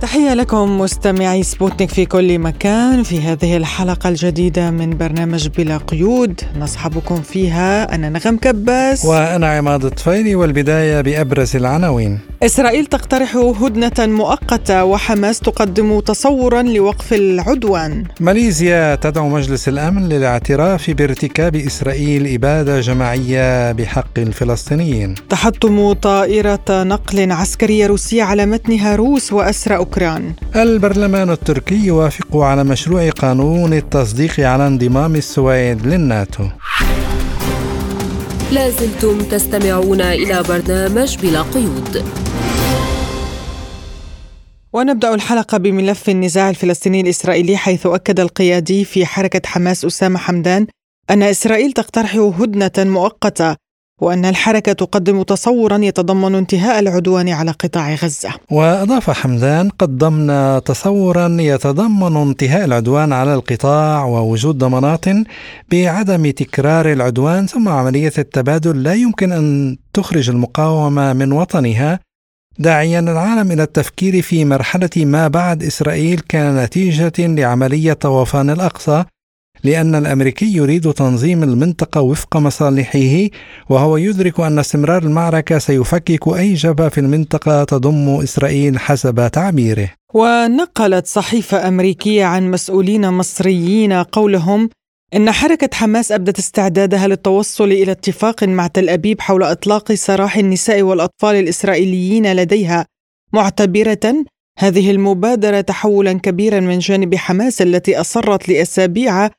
تحية لكم مستمعي سبوتنيك في كل مكان في هذه الحلقة الجديدة من برنامج بلا قيود. نصحبكم فيها أنا نغم كباس. وأنا عماد الطفيلي والبداية بأبرز العناوين. إسرائيل تقترح هدنة مؤقتة وحماس تقدم تصورا لوقف العدوان. ماليزيا تدعو مجلس الأمن للاعتراف بارتكاب إسرائيل إبادة جماعية بحق الفلسطينيين. تحطم طائرة نقل عسكرية روسية على متنها روس وأسرى أوكران البرلمان التركي يوافق على مشروع قانون التصديق على انضمام السويد للناتو. لازلتم تستمعون إلى برنامج بلا قيود. ونبدأ الحلقة بملف النزاع الفلسطيني الإسرائيلي حيث أكد القيادي في حركة حماس أسامة حمدان أن إسرائيل تقترح هدنة مؤقتة وأن الحركة تقدم تصورا يتضمن انتهاء العدوان على قطاع غزة. وأضاف حمدان قدمنا تصورا يتضمن انتهاء العدوان على القطاع ووجود ضمانات بعدم تكرار العدوان ثم عملية التبادل لا يمكن أن تخرج المقاومة من وطنها. داعيا العالم إلى التفكير في مرحلة ما بعد إسرائيل كنتيجه لعملية طوفان الأقصى. لأن الأمريكي يريد تنظيم المنطقة وفق مصالحه وهو يدرك أن استمرار المعركة سيفكك أي جبهة في المنطقة تضم إسرائيل حسب تعبيره. ونقلت صحيفة أمريكية عن مسؤولين مصريين قولهم إن حركة حماس أبدت استعدادها للتوصل إلى اتفاق مع تل أبيب حول إطلاق سراح النساء والأطفال الإسرائيليين لديها. معتبرة هذه المبادرة تحولا كبيرا من جانب حماس التي أصرت لأسابيع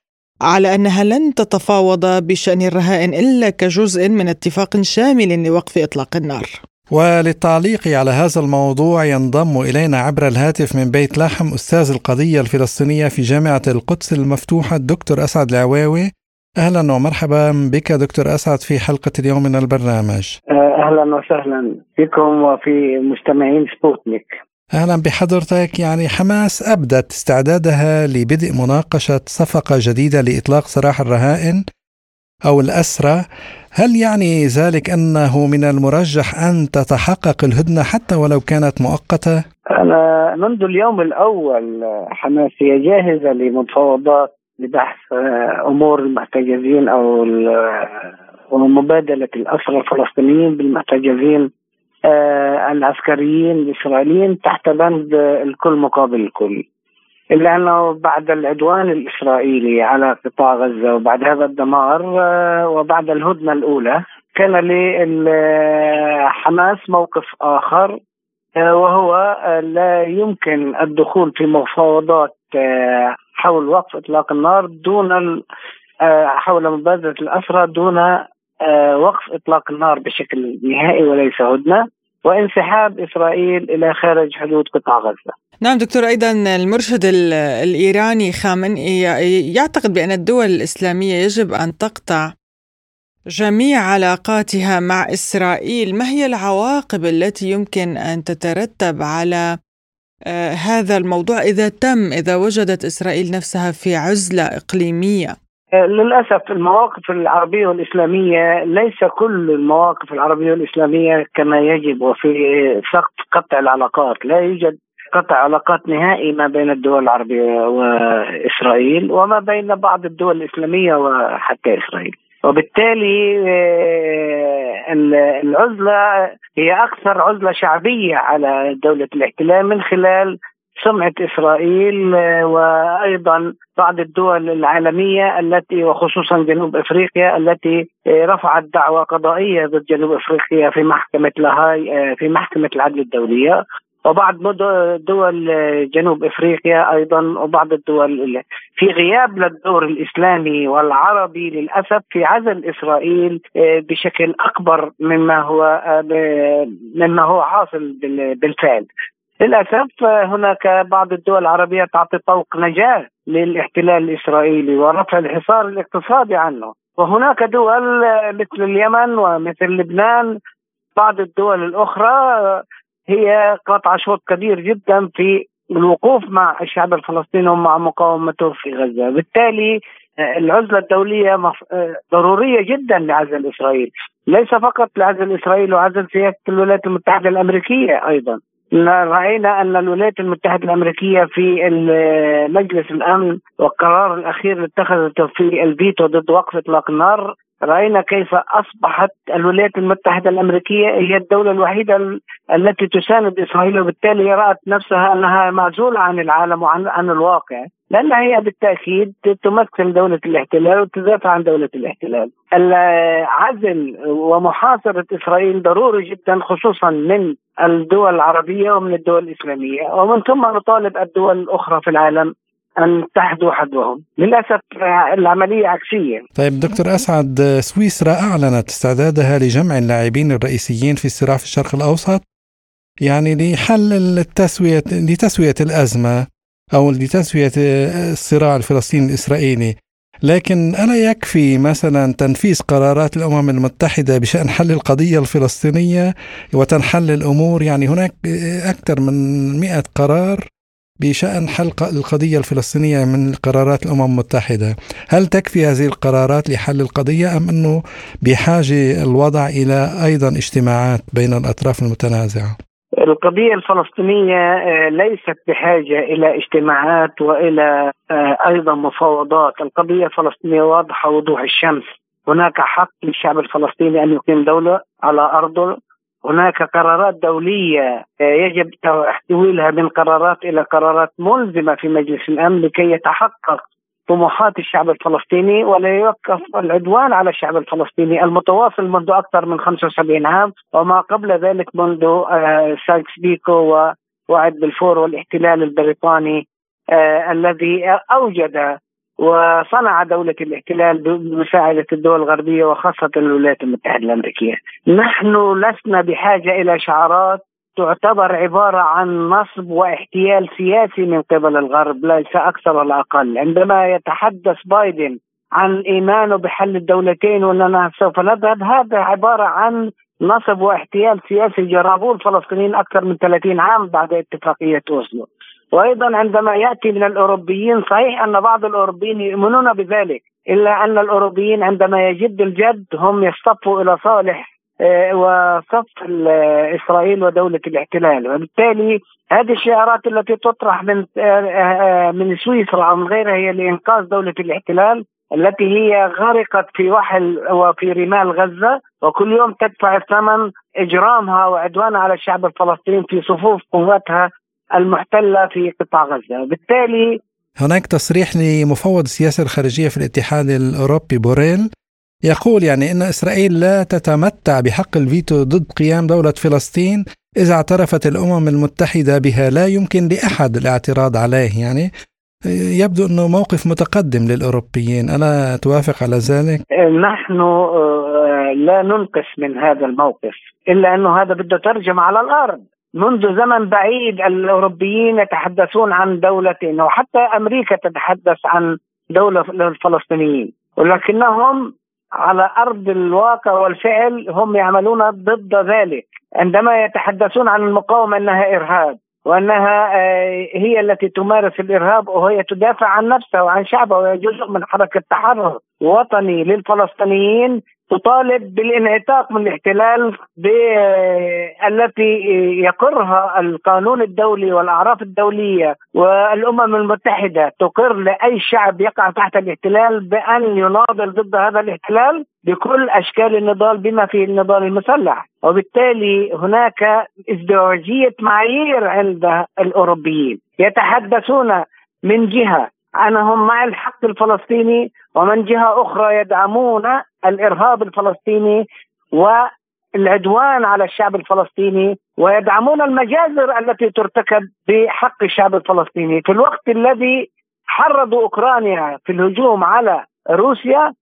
على أنها لن تتفاوض بشأن الرهائن إلا كجزء من اتفاق شامل لوقف إطلاق النار. وللتعليق على هذا الموضوع ينضم إلينا عبر الهاتف من بيت لحم أستاذ القضية الفلسطينية في جامعة القدس المفتوحة الدكتور أسعد العواوي. أهلا ومرحبا بك دكتور أسعد في حلقة اليوم من البرنامج. أهلا وسهلا بكم وفي مستمعين سبوتنيك. أهلا بحضرتك. يعني حماس أبدت استعدادها لبدء مناقشة صفقة جديدة لإطلاق سراح الرهائن أو الأسرى. هل يعني ذلك أنه من المرجح أن تتحقق الهدنة حتى ولو كانت مؤقتة؟ أنا منذ اليوم الأول حماس هي جاهزة لمفاوضات لبحث أمور المحتجزين أو ومبادله الأسرى الفلسطينيين بالمحتجزين آه العسكريين الإسرائيليين تحت بند الكل مقابل الكل. إلا أنه بعد العدوان الإسرائيلي على قطاع غزة وبعد هذا الدمار آه وبعد الهدنة الأولى كان لحماس موقف آخر آه وهو لا يمكن الدخول في مفاوضات حول وقف إطلاق النار دون حول مبادرة الأسرى دون وقف إطلاق النار بشكل نهائي وليس هدنة وانسحاب إسرائيل إلى خارج حدود قطاع غزة. نعم دكتور أيضا المرشد الإيراني خامنئي يعتقد بأن الدول الإسلامية يجب أن تقطع جميع علاقاتها مع إسرائيل، ما هي العواقب التي يمكن أن تترتب على هذا الموضوع إذا تم إذا وجدت إسرائيل نفسها في عزلة إقليمية؟ للأسف المواقف العربية والإسلامية ليس كل المواقف العربية والإسلامية كما يجب وفي سقط قطع العلاقات، لا يوجد قطع علاقات نهائي ما بين الدول العربية وإسرائيل وما بين بعض الدول الإسلامية وحتى إسرائيل. وبالتالي العزلة هي أكثر عزلة شعبية على دولة الاحتلال من خلال سمعة إسرائيل وأيضا بعض الدول العالمية التي وخصوصا جنوب أفريقيا التي رفعت دعوى قضائية ضد جنوب أفريقيا في محكمة لاهاي في محكمة العدل الدولية وبعض دول جنوب إفريقيا أيضا وبعض الدول في غياب للدور الإسلامي والعربي للأسف في عزل إسرائيل بشكل أكبر مما هو مما هو حاصل بالفعل. للأسف هناك بعض الدول العربية تعطي طوق نجاة للاحتلال الإسرائيلي ورفع الحصار الاقتصادي عنه. وهناك دول مثل اليمن ومثل لبنان بعض الدول الأخرى هي قطع شوط كبير جدا في الوقوف مع الشعب الفلسطيني ومع مقاومته في غزة، بالتالي العزلة الدولية ضرورية جدا لعزل إسرائيل، ليس فقط لعزل إسرائيل وعزل سياسة الولايات المتحدة الأمريكية أيضا. رأينا أن الولايات المتحدة الأمريكية في مجلس الأمن والقرار الأخير اللي اتخذته في الفيتو ضد وقف إطلاق النار رأينا كيف أصبحت الولايات المتحدة الأمريكية هي الدولة الوحيدة التي تساند إسرائيل وبالتالي رأت نفسها أنها معزولة عن العالم وعن عن الواقع. لانها هي بالتأكيد تمثل دولة الاحتلال وتدافع عن دولة الاحتلال. العزل ومحاصرة إسرائيل ضروري جدا خصوصا من الدول العربية ومن الدول الإسلامية. ومن ثم نطالب الدول الأخرى في العالم أن تحدوا حدوهم للأسف العملية عكسية. طيب دكتور أسعد سويسرا أعلنت استعدادها لجمع اللاعبين الرئيسيين في الصراع في الشرق الأوسط يعني لحل التسوية لتسوية الأزمة. أو لتسوية الصراع الفلسطيني الإسرائيلي. لكن ألا يكفي مثلا تنفيذ قرارات الأمم المتحدة بشأن حل القضية الفلسطينية وتنحل الأمور؟ يعني هناك أكثر من مئة قرار بشأن حل القضية الفلسطينية من قرارات الأمم المتحدة. هل تكفي هذه القرارات لحل القضية أم أنه بحاجة الوضع إلى أيضا اجتماعات بين الأطراف المتنازعة؟ القضية الفلسطينية آه، ليست بحاجة إلى اجتماعات وإلى آه، أيضا مفاوضات. القضية الفلسطينية واضحة وضوح الشمس. هناك حق للشعب الفلسطيني أن يقيم دولة على أرضه هناك قرارات دولية آه، يجب تحويلها من قرارات إلى قرارات ملزمة في مجلس الأمن لكي يتحقق طموحات الشعب الفلسطيني ولا يوقف العدوان على الشعب الفلسطيني. المتواصل منذ أكثر من 75 عام وما قبل ذلك منذ آه، سايكس بيكو ووعد بالفور والاحتلال البريطاني آه، الذي أوجد وصنع دولة الاحتلال بمساعدة الدول الغربية وخاصة الولايات المتحدة الأمريكية. نحن لسنا بحاجة إلى شعارات تعتبر عبارة عن نصب واحتيال سياسي من قبل الغرب ليس أكثر ولا أقل. عندما يتحدث بايدن عن إيمانه بحل الدولتين وأننا سوف نذهب هذا عبارة عن نصب واحتيال سياسي جربوه الفلسطينيين أكثر من 30 عام بعد اتفاقية أوسلو. وأيضا عندما يأتي من الأوروبيين صحيح أن بعض الأوروبيين يؤمنون بذلك إلا أن الأوروبيين عندما يجد الجد هم يصطفوا إلى صالح وصف إسرائيل ودولة الاحتلال. وبالتالي هذه الشعارات التي تطرح من آه، آه، من سويسرا من غيرها هي لإنقاذ دولة الاحتلال التي هي غرقت في وحل وفي رمال غزة وكل يوم تدفع الثمن إجرامها وعدوانها على الشعب الفلسطيني في صفوف قواتها المحتلة في قطاع غزة، وبالتالي هناك تصريح لمفوض السياسة الخارجية في الاتحاد الأوروبي بوريل. يقول يعني إن إسرائيل لا تتمتع بحق الفيتو ضد قيام دولة فلسطين إذا اعترفت الأمم المتحدة بها لا يمكن لأحد الاعتراض عليه. يعني يبدو إنه موقف متقدم للأوروبيين. ألا توافق على ذلك؟ نحن آه، لا ننقص من هذا الموقف إلا أنه هذا بده ترجمة على الأرض. منذ زمن بعيد الأوروبيين يتحدثون عن دولتين وحتى أمريكا تتحدث عن دولة للفلسطينيين ولكنهم على أرض الواقع والفعل هم يعملون ضد ذلك. عندما يتحدثون عن المقاومة أنها إرهاب وأنها آه، هي التي تمارس الإرهاب وهي تدافع عن نفسها وعن شعبها وهي جزء من حركة تحرر وطني للفلسطينيين تطالب بالانعتاق من الاحتلال التي يقرها القانون الدولي والأعراف الدولية والأمم المتحدة. تقر لأي شعب يقع تحت الاحتلال بأن يناضل ضد هذا الاحتلال بكل أشكال النضال بما فيه النضال المسلح. وبالتالي هناك إزدواجية معايير عند الأوروبيين. يتحدثون من جهة انهم مع الحق الفلسطيني ومن جهة أخرى يدعمون الإرهاب الفلسطيني والعدوان على الشعب الفلسطيني ويدعمون المجازر التي ترتكب بحق الشعب الفلسطيني. في الوقت الذي حرضوا أوكرانيا في الهجوم على روسيا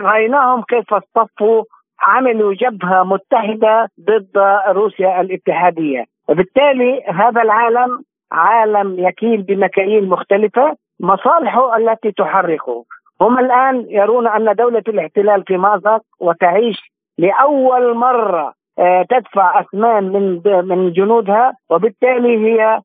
رأيناهم كيف اصطفوا عملوا جبهة متحدة ضد روسيا الاتحادية. وبالتالي هذا العالم عالم يكيل بمكاييل مختلفة مصالحه التي تحركه. هم الآن يرون أن دولة الاحتلال في مازق وتعيش لأول مرة تدفع اثمان من من جنودها وبالتالي هي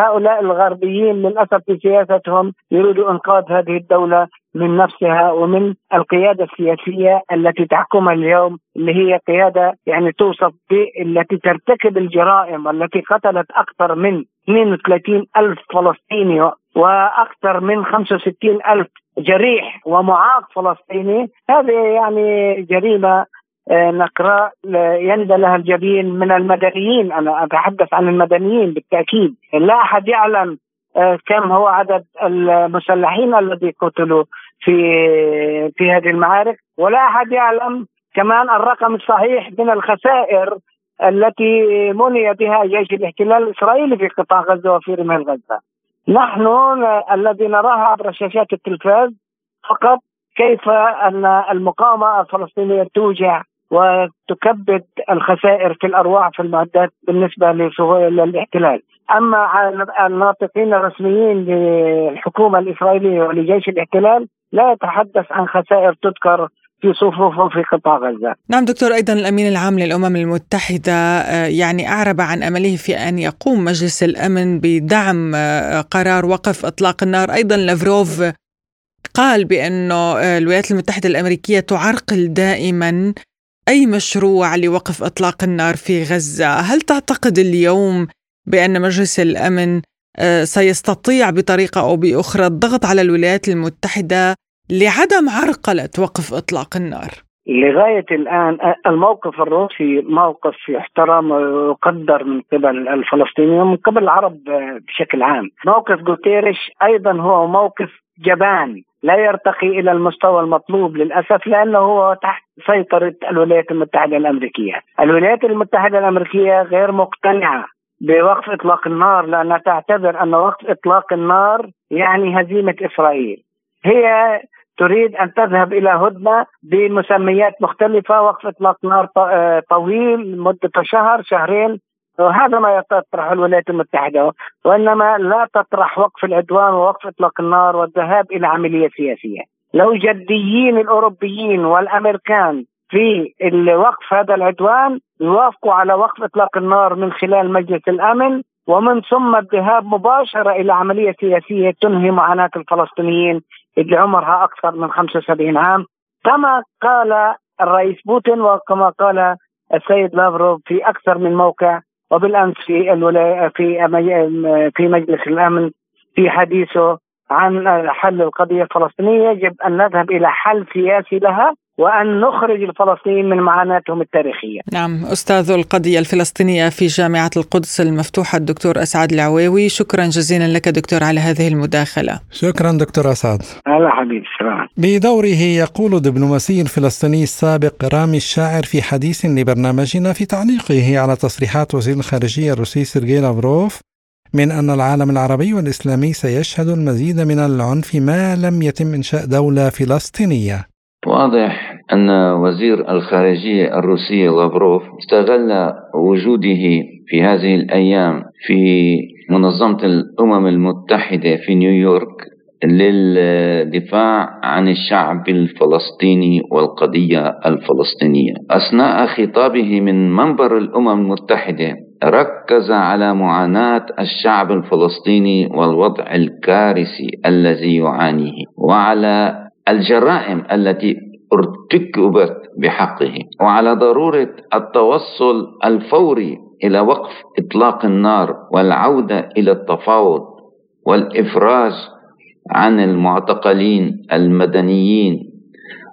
هؤلاء الغربيين للأسف في سياستهم يريدوا إنقاذ هذه الدولة من نفسها ومن القيادة السياسية التي تحكمها اليوم اللي هي قيادة يعني توصف التي ترتكب الجرائم والتي قتلت أكثر من 32 ألف فلسطيني وأكثر من 65 ألف جريح ومعاق فلسطيني. هذه يعني جريمة آه، نقراء يندى لها الجبين من المدنيين. أنا أتحدث عن المدنيين بالتأكيد. لا أحد يعلم آه، كم هو عدد المسلحين الذي قتلوا في في هذه المعارك. ولا أحد يعلم كمان الرقم الصحيح من الخسائر التي مني بها جيش الاحتلال الإسرائيلي في قطاع غزة وفي رمال غزة. نحن الذي نراه عبر شاشات التلفاز فقط كيف أن المقاومة الفلسطينية توجع وتكبد الخسائر في الأرواح في المعدات بالنسبة للاحتلال أما الناطقين الرسميين للحكومة الإسرائيلية ولجيش الاحتلال لا يتحدث عن خسائر تذكر في صفوفه في قطاع غزة. نعم دكتور أيضا الأمين العام للأمم المتحدة آه، يعني أعرب عن أمله في أن يقوم مجلس الأمن بدعم آه، قرار وقف إطلاق النار، أيضا لافروف قال بأنه آه، الولايات المتحدة الأمريكية تعرقل دائما أي مشروع لوقف إطلاق النار في غزة؟ هل تعتقد اليوم بأن مجلس الأمن آه، سيستطيع بطريقة أو بأخرى الضغط على الولايات المتحدة لعدم عرقلة وقف إطلاق النار؟ لغاية الآن آه، الموقف الروسي موقف يحترم ويقدر من قبل الفلسطينيين ومن قبل العرب آه، بشكل عام. موقف غوتيريش أيضا هو موقف جبان. لا يرتقي إلى المستوى المطلوب للأسف لأنه هو تحت سيطرة الولايات المتحدة الأمريكية. الولايات المتحدة الأمريكية غير مقتنعة بوقف إطلاق النار لأنها تعتبر أن وقف إطلاق النار يعني هزيمة إسرائيل. هي تريد أن تذهب إلى هدنة بمسميات مختلفة وقف إطلاق نار طويل مدته شهر شهرين وهذا ما تطرح الولايات المتحدة وإنما لا تطرح وقف العدوان ووقف إطلاق النار والذهاب إلى عملية سياسية. لو جديين الأوروبيين والأمريكان في وقف هذا العدوان يوافقوا على وقف إطلاق النار من خلال مجلس الأمن ومن ثم الذهاب مباشرة إلى عملية سياسية تنهي معاناة الفلسطينيين اللي عمرها أكثر من 75 عام كما قال الرئيس بوتين وكما قال السيد لافروف في أكثر من موقع وبالأمس في في في مجلس الأمن في حديثه عن حل القضية الفلسطينية يجب أن نذهب إلى حل سياسي لها. وأن نخرج الفلسطينيين من معاناتهم التاريخية. نعم أستاذ القضية الفلسطينية في جامعة القدس المفتوحة الدكتور أسعد العويوي شكرا جزيلا لك دكتور على هذه المداخلة. شكرا دكتور أسعد. هلا حبيبي السلام بدوره يقول الدبلوماسي الفلسطيني السابق رامي الشاعر في حديث لبرنامجنا في تعليقه على تصريحات وزير الخارجية الروسي سيرجي لافروف من أن العالم العربي والإسلامي سيشهد المزيد من العنف ما لم يتم إنشاء دولة فلسطينية. واضح أن وزير الخارجية الروسي لافروف استغل وجوده في هذه الأيام في منظمة الأمم المتحدة في نيويورك للدفاع عن الشعب الفلسطيني والقضية الفلسطينية. أثناء خطابه من منبر الأمم المتحدة ركز على معاناة الشعب الفلسطيني والوضع الكارثي الذي يعانيه وعلى الجرائم التي ارتكبت بحقه وعلى ضرورة التوصل الفوري إلى وقف إطلاق النار والعودة إلى التفاوض والإفراج عن المعتقلين المدنيين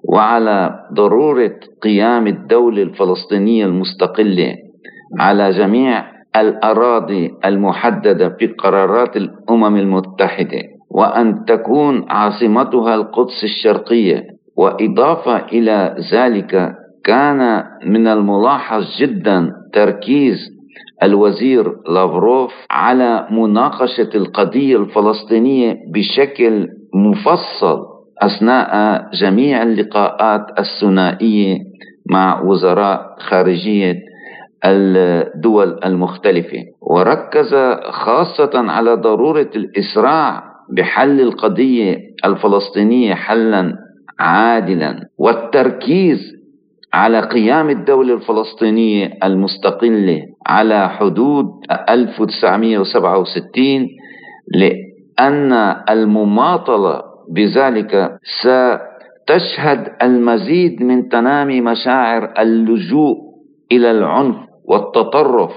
وعلى ضرورة قيام الدولة الفلسطينية المستقلة على جميع الأراضي المحددة في قرارات الأمم المتحدة. وأن تكون عاصمتها القدس الشرقية. وإضافة إلى ذلك كان من الملاحظ جدا تركيز الوزير لافروف على مناقشة القضية الفلسطينية بشكل مفصل أثناء جميع اللقاءات الثنائية مع وزراء خارجية الدول المختلفة. وركز خاصة على ضرورة الإسراع بحل القضية الفلسطينية حلا عادلا والتركيز على قيام الدولة الفلسطينية المستقلة على حدود 1967 لأن المماطلة بذلك ستشهد المزيد من تنامي مشاعر اللجوء إلى العنف والتطرف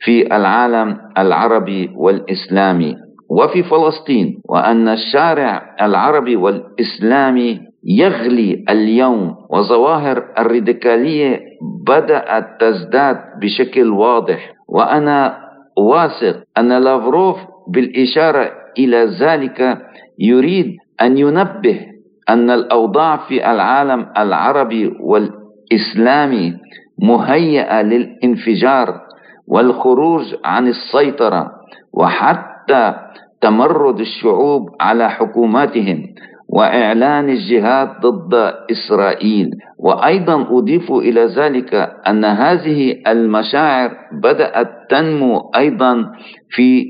في العالم العربي والإسلامي. وفي فلسطين وأن الشارع العربي والإسلامي يغلي اليوم وظواهر الراديكالية بدأت تزداد بشكل واضح. وأنا واثق أن لافروف بالإشارة إلى ذلك يريد أن ينبه أن الأوضاع في العالم العربي والإسلامي مهيئة للانفجار والخروج عن السيطرة وحتى تمرد الشعوب على حكوماتهم وإعلان الجهاد ضد إسرائيل. وأيضا أضيف إلى ذلك أن هذه المشاعر بدأت تنمو أيضا في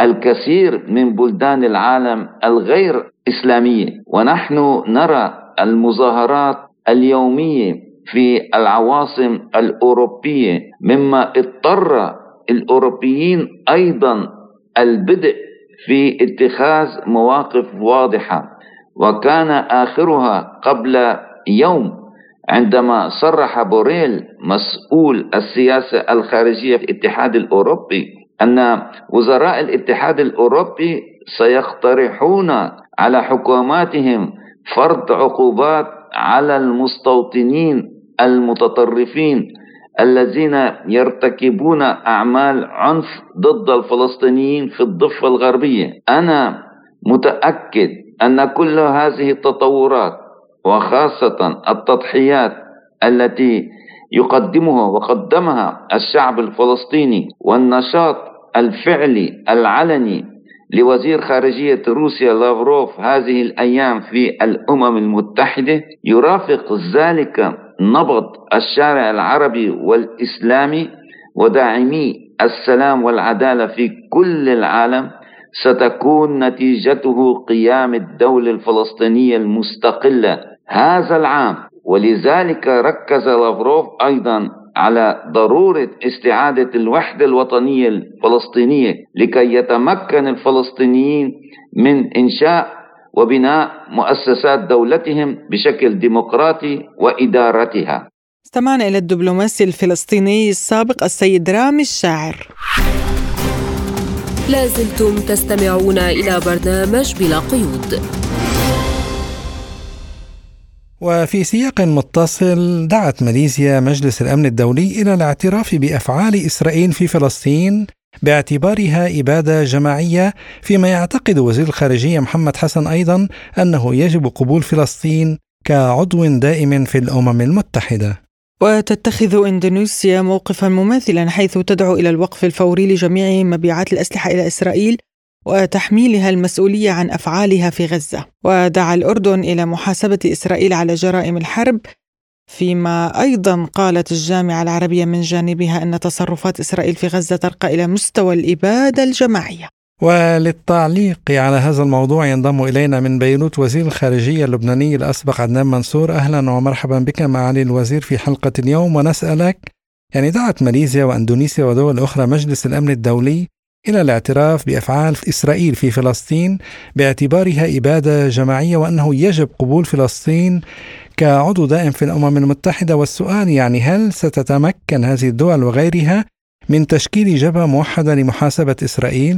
الكثير من بلدان العالم الغير اسلاميه ونحن نرى المظاهرات اليومية في العواصم الأوروبية مما اضطر الأوروبيين أيضا البدء في اتخاذ مواقف واضحة. وكان آخرها قبل يوم عندما صرح بوريل مسؤول السياسة الخارجية في الاتحاد الأوروبي أن وزراء الاتحاد الأوروبي سيقترحون على حكوماتهم فرض عقوبات على المستوطنين المتطرفين الذين يرتكبون أعمال عنف ضد الفلسطينيين في الضفة الغربية. أنا متأكد أن كل هذه التطورات وخاصة التضحيات التي يقدمها وقدمها الشعب الفلسطيني والنشاط الفعلي العلني لوزير خارجية روسيا لافروف هذه الأيام في الأمم المتحدة يرافق ذلك نبض الشارع العربي والإسلامي وداعمي السلام والعدالة في كل العالم ستكون نتيجته قيام الدولة الفلسطينية المستقلة هذا العام. ولذلك ركز لافروف أيضا على ضرورة استعادة الوحدة الوطنية الفلسطينية لكي يتمكن الفلسطينيين من إنشاء وبناء مؤسسات دولتهم بشكل ديمقراطي وإدارتها. استمعنا إلى الدبلوماسي الفلسطيني السابق السيد رامي الشاعر. لازلتم تستمعون إلى برنامج بلا قيود. وفي سياق متصل دعت ماليزيا مجلس الأمن الدولي إلى الاعتراف بأفعال إسرائيل في فلسطين باعتبارها إبادة جماعية فيما يعتقد وزير الخارجية محمد حسن أيضا أنه يجب قبول فلسطين كعضو دائم في الأمم المتحدة. وتتخذ إندونيسيا موقفا مماثلا حيث تدعو إلى الوقف الفوري لجميع مبيعات الأسلحة إلى إسرائيل وتحميلها المسؤولية عن أفعالها في غزة. ودعا الأردن إلى محاسبة إسرائيل على جرائم الحرب فيما أيضا قالت الجامعة العربية من جانبها أن تصرفات إسرائيل في غزة ترقى إلى مستوى الإبادة الجماعية. وللتعليق على هذا الموضوع ينضم إلينا من بيروت وزير الخارجية اللبناني الأسبق عدنان منصور. أهلا ومرحبا بك معالي الوزير في حلقة اليوم. ونسألك يعني دعت ماليزيا وأندونيسيا ودول أخرى مجلس الأمن الدولي إلى الاعتراف بأفعال إسرائيل في فلسطين باعتبارها إبادة جماعية وأنه يجب قبول فلسطين كعضو دائم في الأمم المتحدة والسؤال يعني هل ستتمكن هذه الدول وغيرها من تشكيل جبهة موحدة لمحاسبة إسرائيل؟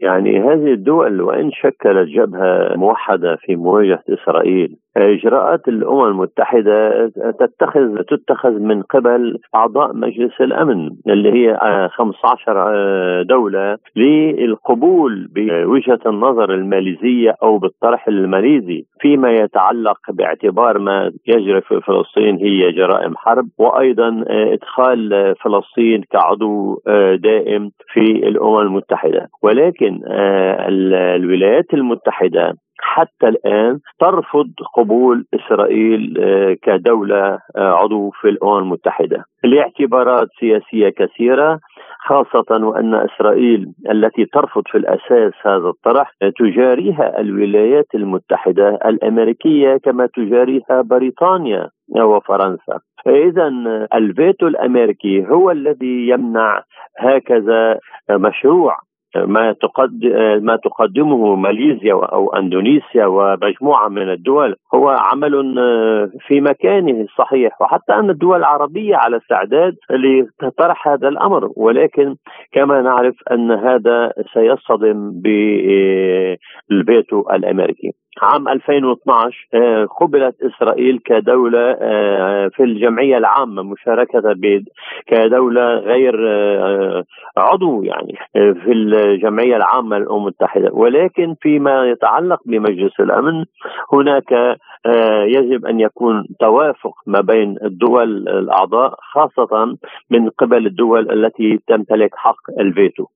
يعني هذه الدول وإن شكلت جبهة موحدة في مواجهة إسرائيل إجراءات الأمم المتحدة تتخذ تتخذ من قبل أعضاء مجلس الأمن اللي هي 15 دولة للقبول بوجهة النظر الماليزية أو بالطرح الماليزي فيما يتعلق باعتبار ما يجري في فلسطين هي جرائم حرب وأيضا إدخال فلسطين كعضو دائم في الأمم المتحدة. ولكن الولايات المتحدة حتى الآن ترفض قبول إسرائيل آه، كدولة آه، عضو في الأمم المتحدة. لاعتبارات سياسية كثيرة خاصة وأن إسرائيل التي ترفض في الأساس هذا الطرح تجاريها الولايات المتحدة الأمريكية كما تجاريها بريطانيا وفرنسا. إذا الفيتو الأمريكي هو الذي يمنع هكذا مشروع ما تقدم ما تقدمه ماليزيا أو أندونيسيا ومجموعة من الدول هو عمل في مكانه الصحيح. وحتى أن الدول العربية على استعداد لطرح هذا الأمر. ولكن كما نعرف أن هذا سيصطدم بالفيتو الأمريكي. عام 2012 آه، قبلت إسرائيل كدولة آه، في الجمعية العامة مشاركة كدولة غير آه، عضو يعني في الجمعية العامة للأمم المتحدة. ولكن فيما يتعلق بمجلس الأمن هناك يجب أن يكون توافق ما بين الدول الأعضاء خاصة من قبل الدول التي تمتلك حق الفيتو.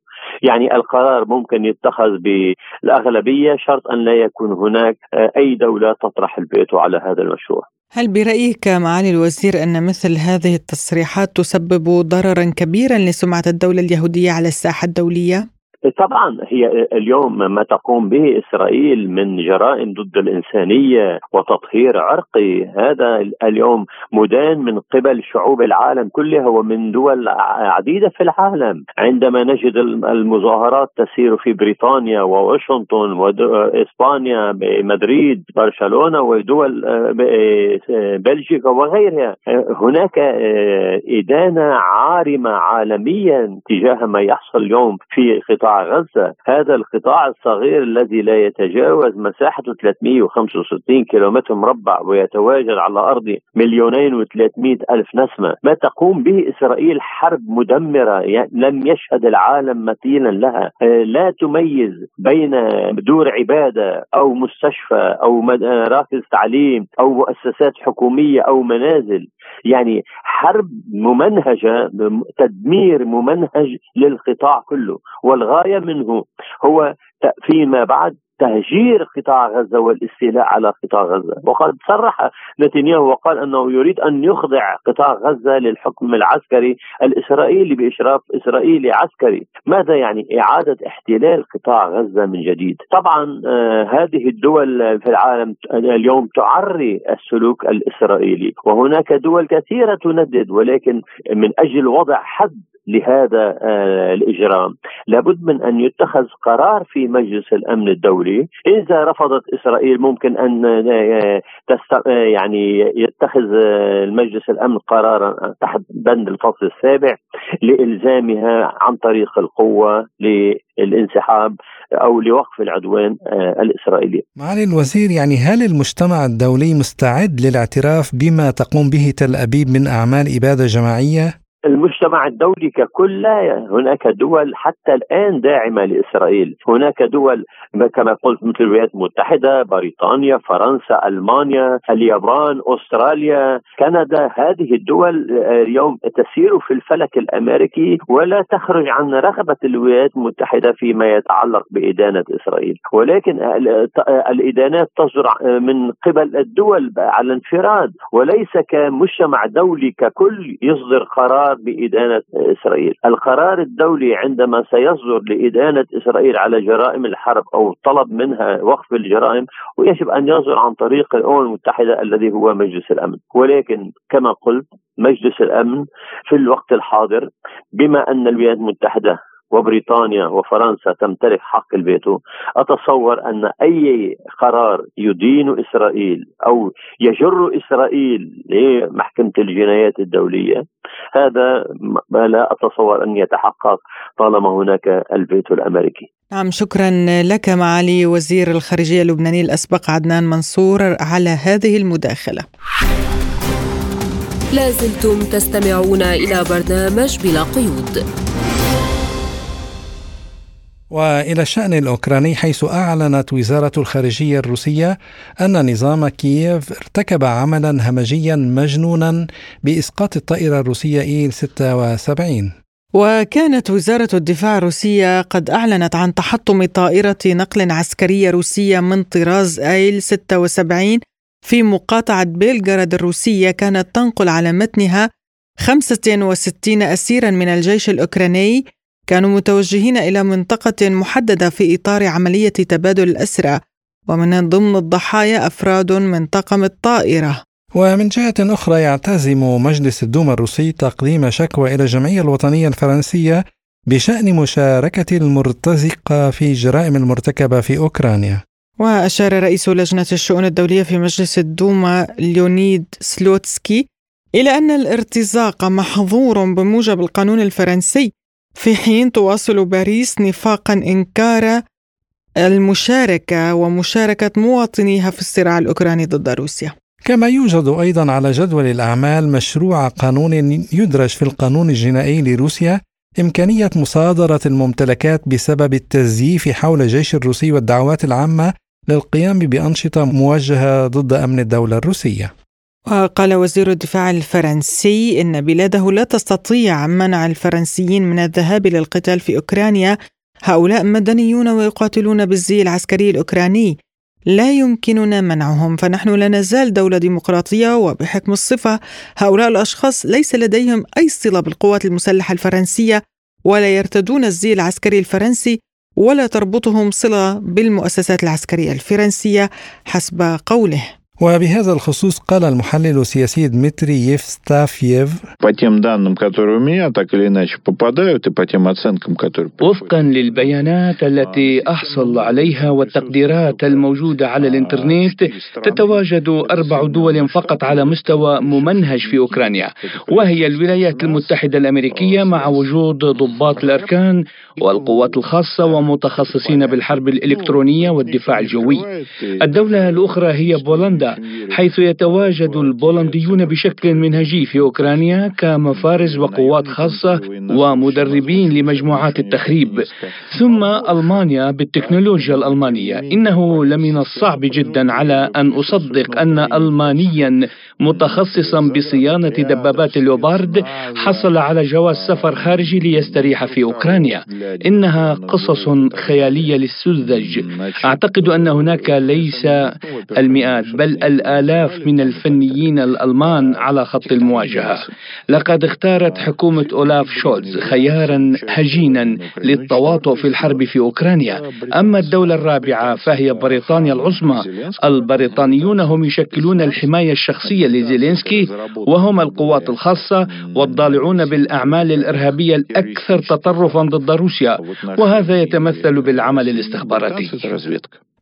يعني القرار ممكن يتخذ بالأغلبية شرط أن لا يكون هناك آه، أي دولة تطرح الفيتو على هذا المشروع هل برأيك معالي الوزير أن مثل هذه التصريحات تسبب ضررا كبيرا لسمعة الدولة اليهودية على الساحة الدولية؟ طبعا هي اليوم ما تقوم به إسرائيل من جرائم ضد الإنسانية وتطهير عرقي. هذا اليوم مدان من قبل شعوب العالم كلها ومن دول عديدة في العالم. عندما نجد المظاهرات تسير في بريطانيا وواشنطن وإسبانيا مدريد برشلونة ودول بلجيكا وغيرها. هناك إدانة عارمة عالميا تجاه ما يحصل اليوم في قطاع قطاع غزة هذا القطاع الصغير الذي لا يتجاوز مساحته 365 كيلومتر مربع ويتواجد على أرض مليونين وثلاثمائة ألف نسمة. ما تقوم به إسرائيل حرب مدمرة يعني لم يشهد العالم مثيلا لها. آه، لا تميز بين دور عبادة أو مستشفى أو مراكز تعليم أو مؤسسات حكومية أو منازل. يعني حرب ممنهجة تدمير ممنهج للقطاع كله. والغاية منه. هو فيما بعد تهجير قطاع غزة والاستيلاء على قطاع غزة، وقد صرح نتنياهو وقال أنه يريد أن يخضع قطاع غزة للحكم العسكري الإسرائيلي بإشراف إسرائيلي عسكري، ماذا يعني إعادة احتلال قطاع غزة من جديد؟ طبعا آه هذه الدول في العالم اليوم تعري السلوك الإسرائيلي، وهناك دول كثيرة تندد ولكن من أجل وضع حد لهذا آه، الإجرام لابد من أن يتخذ قرار في مجلس الأمن الدولي. إذا رفضت إسرائيل ممكن أن آه،. آه، يعني يتخذ المجلس الأمن قرارا تحت بند الفصل السابع لإلزامها عن طريق القوة للانسحاب أو لوقف العدوان الإسرائيلي. معالي الوزير يعني هل المجتمع الدولي مستعد للاعتراف بما تقوم به تل أبيب من أعمال إبادة جماعية؟ المجتمع الدولي ككل هناك دول حتى الآن داعمة لإسرائيل، هناك دول كما قلت مثل الولايات المتحدة، بريطانيا، فرنسا، ألمانيا، اليابان، أستراليا، كندا، هذه الدول اليوم تسير في الفلك الأمريكي ولا تخرج عن رغبة الولايات المتحدة فيما يتعلق بإدانة إسرائيل، ولكن الإدانات تصدر من قبل الدول على انفراد وليس كمجتمع دولي ككل يصدر قرار قرار بإدانة إسرائيل. القرار الدولي عندما سيصدر لإدانة إسرائيل على جرائم الحرب أو طلب منها وقف الجرائم ويجب أن يصدر عن طريق الأمم المتحدة الذي هو مجلس الأمن. ولكن كما قلت مجلس الأمن في الوقت الحاضر بما أن الولايات المتحدة وبريطانيا وفرنسا تمتلك حق الفيتو أتصور أن أي قرار يدين إسرائيل أو يجر إسرائيل لمحكمة الجنايات الدولية هذا ما لا أتصور أن يتحقق طالما هناك الفيتو الأمريكي. نعم شكرا لك معالي وزير الخارجية اللبناني الأسبق عدنان منصور على هذه المداخلة. لازلتم تستمعون إلى برنامج بلا قيود. وإلى الشان الأوكراني حيث أعلنت وزارة الخارجية الروسية أن نظام كييف ارتكب عملا همجيا مجنونا بإسقاط الطائرة الروسية إيل 76 وكانت وزارة الدفاع الروسية قد أعلنت عن تحطم طائرة نقل عسكرية روسية من طراز آيل 76 في مقاطعة بيلغراد الروسية كانت تنقل على متنها 65 أسيرا من الجيش الأوكراني كانوا متوجهين إلى منطقة محددة في إطار عملية تبادل الأسرى ومن ضمن الضحايا أفراد من طاقم الطائرة. ومن جهة أخرى يعتزم مجلس الدوما الروسي تقديم شكوى إلى الجمعية الوطنية الفرنسية بشأن مشاركة المرتزقة في الجرائم المرتكبة في أوكرانيا. وأشار رئيس لجنة الشؤون الدولية في مجلس الدوما ليونيد سلوتسكي إلى أن الارتزاق محظور بموجب القانون الفرنسي في حين تواصل باريس نفاقا إنكار المشاركة ومشاركة مواطنيها في الصراع الأوكراني ضد روسيا. كما يوجد أيضا على جدول الأعمال مشروع قانون يدرج في القانون الجنائي لروسيا إمكانية مصادرة الممتلكات بسبب التزييف حول الجيش الروسي والدعوات العامة للقيام بأنشطة موجهة ضد أمن الدولة الروسية. وقال وزير الدفاع الفرنسي إن بلاده لا تستطيع منع الفرنسيين من الذهاب للقتال في أوكرانيا. هؤلاء مدنيون ويقاتلون بالزي العسكري الأوكراني. لا يمكننا منعهم فنحن لا نزال دولة ديمقراطية وبحكم الصفة. هؤلاء الأشخاص ليس لديهم أي صلة بالقوات المسلحة الفرنسية ولا يرتدون الزي العسكري الفرنسي ولا تربطهم صلة بالمؤسسات العسكرية الفرنسية حسب قوله. وبهذا الخصوص قال المحلل السياسي دمتري يفستافييف وفقا للبيانات التي أحصل عليها والتقديرات الموجودة على الإنترنت تتواجد أربع دول فقط على مستوى ممنهج في أوكرانيا وهي الولايات المتحدة الأمريكية مع وجود ضباط الأركان والقوات الخاصة ومتخصصين بالحرب الإلكترونية والدفاع الجوي. الدولة الأخرى هي بولندا حيث يتواجد البولنديون بشكل منهجي في أوكرانيا كمفارز وقوات خاصة ومدربين لمجموعات التخريب. ثم ألمانيا بالتكنولوجيا الألمانية. إنه لمن الصعب جدا على أن أصدق أن ألمانيا متخصصا بصيانة دبابات الليوبارد حصل على جواز سفر خارجي ليستريح في أوكرانيا. إنها قصص خيالية للسذج. أعتقد أن هناك ليس المئات بل الآلاف من الفنيين الألمان على خط المواجهة. لقد اختارت حكومة أولاف شولز خيارا هجينا للتواطؤ في الحرب في أوكرانيا. أما الدولة الرابعة فهي بريطانيا العظمى. البريطانيون هم يشكلون الحماية الشخصية لزيلينسكي وهم القوات الخاصة والضالعون بالأعمال الإرهابية الأكثر تطرفا ضد روسيا وهذا يتمثل بالعمل الاستخباراتي.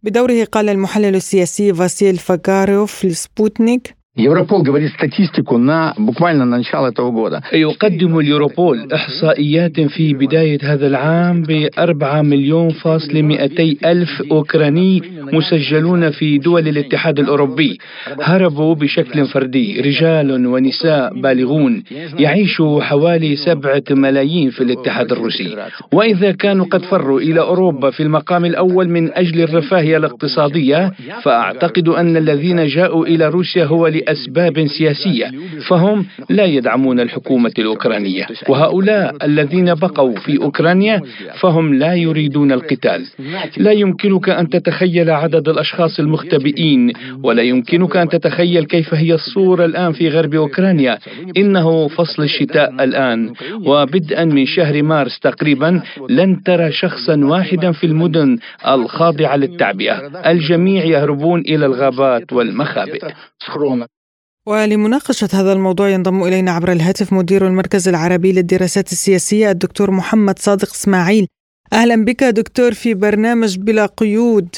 بدوره قال المحلل السياسي فاسيل فاغاروف لسبوتنيك Европол говорит статистику на буквально на начало этого года. يقدم اليوروبول إحصائيات في بداية هذا العام بأربعة مليون فاصل مئتي ألف أوكراني مسجلون في دول الاتحاد الأوروبي هربوا بشكل فردي رجال ونساء بالغون يعيش حوالي سبعة ملايين في الاتحاد الروسي وإذا كانوا قد فروا إلى أوروبا في المقام الأول من أجل الرفاهية الاقتصادية فأعتقد أن الذين جاءوا إلى روسيا هو لأسباب سياسية فهم لا يدعمون الحكومة الأوكرانية. وهؤلاء الذين بقوا في أوكرانيا فهم لا يريدون القتال. لا يمكنك أن تتخيل عدد الأشخاص المختبئين ولا يمكنك أن تتخيل كيف هي الصورة الآن في غرب أوكرانيا. إنه فصل الشتاء الآن. وبدءا من شهر مارس تقريبا لن ترى شخصا واحدا في المدن الخاضعة للتعبئة. الجميع يهربون إلى الغابات والمخابئ. ولمناقشة هذا الموضوع ينضم إلينا عبر الهاتف مدير المركز العربي للدراسات السياسية الدكتور محمد صادق إسماعيل. أهلا بك دكتور في برنامج بلا قيود.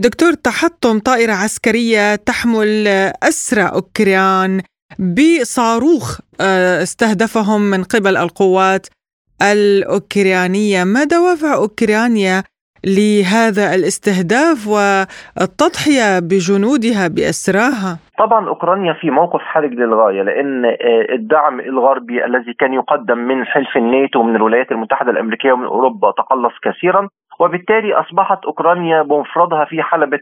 دكتور تحطم طائرة عسكرية تحمل أسرى أوكران بصاروخ استهدفهم من قبل القوات الأوكرانية. ما دوافع أوكرانيا لهذا الاستهداف والتضحية بجنودها بأسراها طبعا أوكرانيا في موقف حرج للغاية لأن الدعم الغربي الذي كان يقدم من حلف الناتو ومن الولايات المتحدة الأمريكية ومن أوروبا تقلص كثيرا وبالتالي أصبحت أوكرانيا بمفردها في حلبة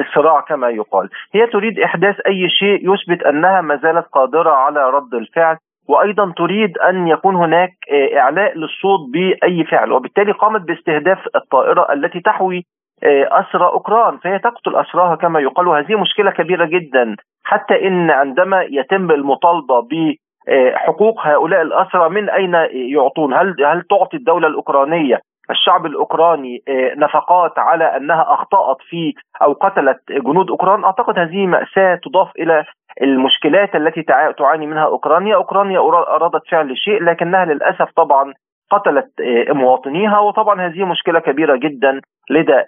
الصراع كما يقال. هي تريد إحداث أي شيء يثبت أنها ما زالت قادرة على رد الفعل وأيضا تريد أن يكون هناك إعلاء للصوت بأي فعل وبالتالي قامت باستهداف الطائرة التي تحوي أسرى أوكران. فهي تقتل أسراها كما يقال وهذه مشكلة كبيرة جدا. حتى إن عندما يتم المطالبة بحقوق هؤلاء الأسرى من أين يعطون؟ هل هل تعطي الدولة الأوكرانية الشعب الأوكراني نفقات على أنها أخطأت في أو قتلت جنود أوكران. أعتقد هذه مأساة تضاف إلى المشكلات التي تعاني منها أوكرانيا، أوكرانيا أرادت فعل شيء لكنها للأسف طبعا قتلت مواطنيها. وطبعا هذه مشكلة كبيرة جدا لدى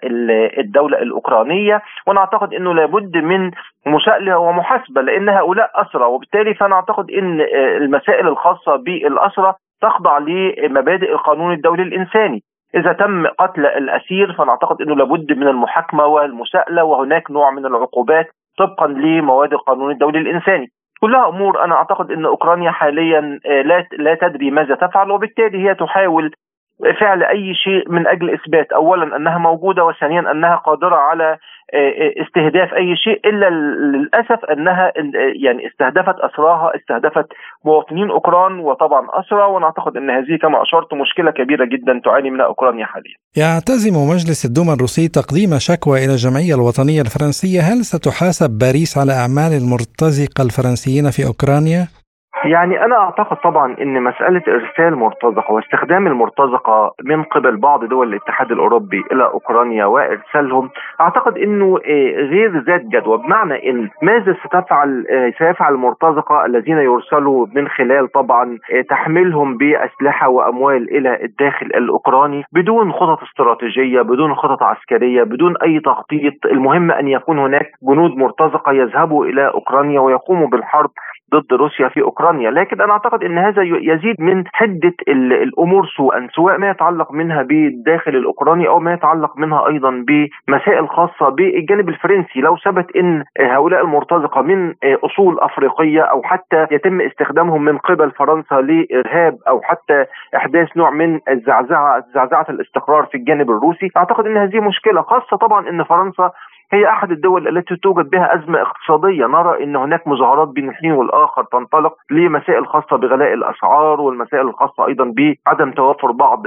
الدولة الأوكرانية. وأنا أعتقد إنه لابد من مساءله ومحاسبة لأن هؤلاء أسرى. وبالتالي فأنا أعتقد إن المسائل الخاصة بالأسرى تخضع لمبادئ القانون الدولي الإنساني. إذا تم قتل الأسير فانا اعتقد إنه لابد من المحاكمة والمساءلة وهناك نوع من العقوبات طبقا لمواد القانون الدولي الإنساني. كلها أمور أنا أعتقد إن أوكرانيا حاليا لا لا تدري ماذا تفعل وبالتالي هي تحاول فعل أي شيء من أجل إثبات اولا أنها موجودة وثانيا أنها قادرة على استهداف أي شيء إلا للأسف أنها يعني استهدفت اسراها استهدفت مواطنين أوكران وطبعا أسرى وأنا اعتقد إن هذه كما أشرت مشكلة كبيرة جدا تعاني منها أوكرانيا حاليا. يعتزم مجلس الدوما الروسي تقديم شكوى إلى الجمعية الوطنية الفرنسية، هل ستحاسب باريس على أعمال المرتزقة الفرنسيين في أوكرانيا؟ يعني أنا أعتقد طبعا إن مسألة إرسال مرتزقه واستخدام المرتزقة من قبل بعض دول الاتحاد الأوروبي إلى أوكرانيا وإرسالهم أعتقد إنه غير ذات جدوى بمعنى إن ماذا ستفعل سيفعل المرتزقة الذين يرسلوا من خلال طبعا تحميلهم بأسلحة وأموال إلى الداخل الأوكراني بدون خطط استراتيجية بدون خطط عسكرية بدون أي تخطيط المهم أن يكون هناك جنود مرتزقة يذهبوا إلى أوكرانيا ويقوموا بالحرب ضد روسيا في أوكرانيا. لكن أنا أعتقد إن هذا يزيد من حدة الأمور سوءا سواء ما يتعلق منها بالداخل الأوكراني أو ما يتعلق منها أيضا بمسائل خاصة بالجانب الفرنسي. لو ثبت إن هؤلاء المرتزقة من أصول أفريقية أو حتى يتم استخدامهم من قبل فرنسا لإرهاب أو حتى إحداث نوع من الزعزعة زعزعة الاستقرار في الجانب الروسي أعتقد إن هذه مشكلة خاصة طبعا إن فرنسا هي أحد الدول التي توجد بها أزمة اقتصادية. نرى إن هناك مظاهرات بين الحين والآخر تنطلق لمسائل خاصة بغلاء الأسعار والمسائل الخاصة أيضا بعدم توفر بعض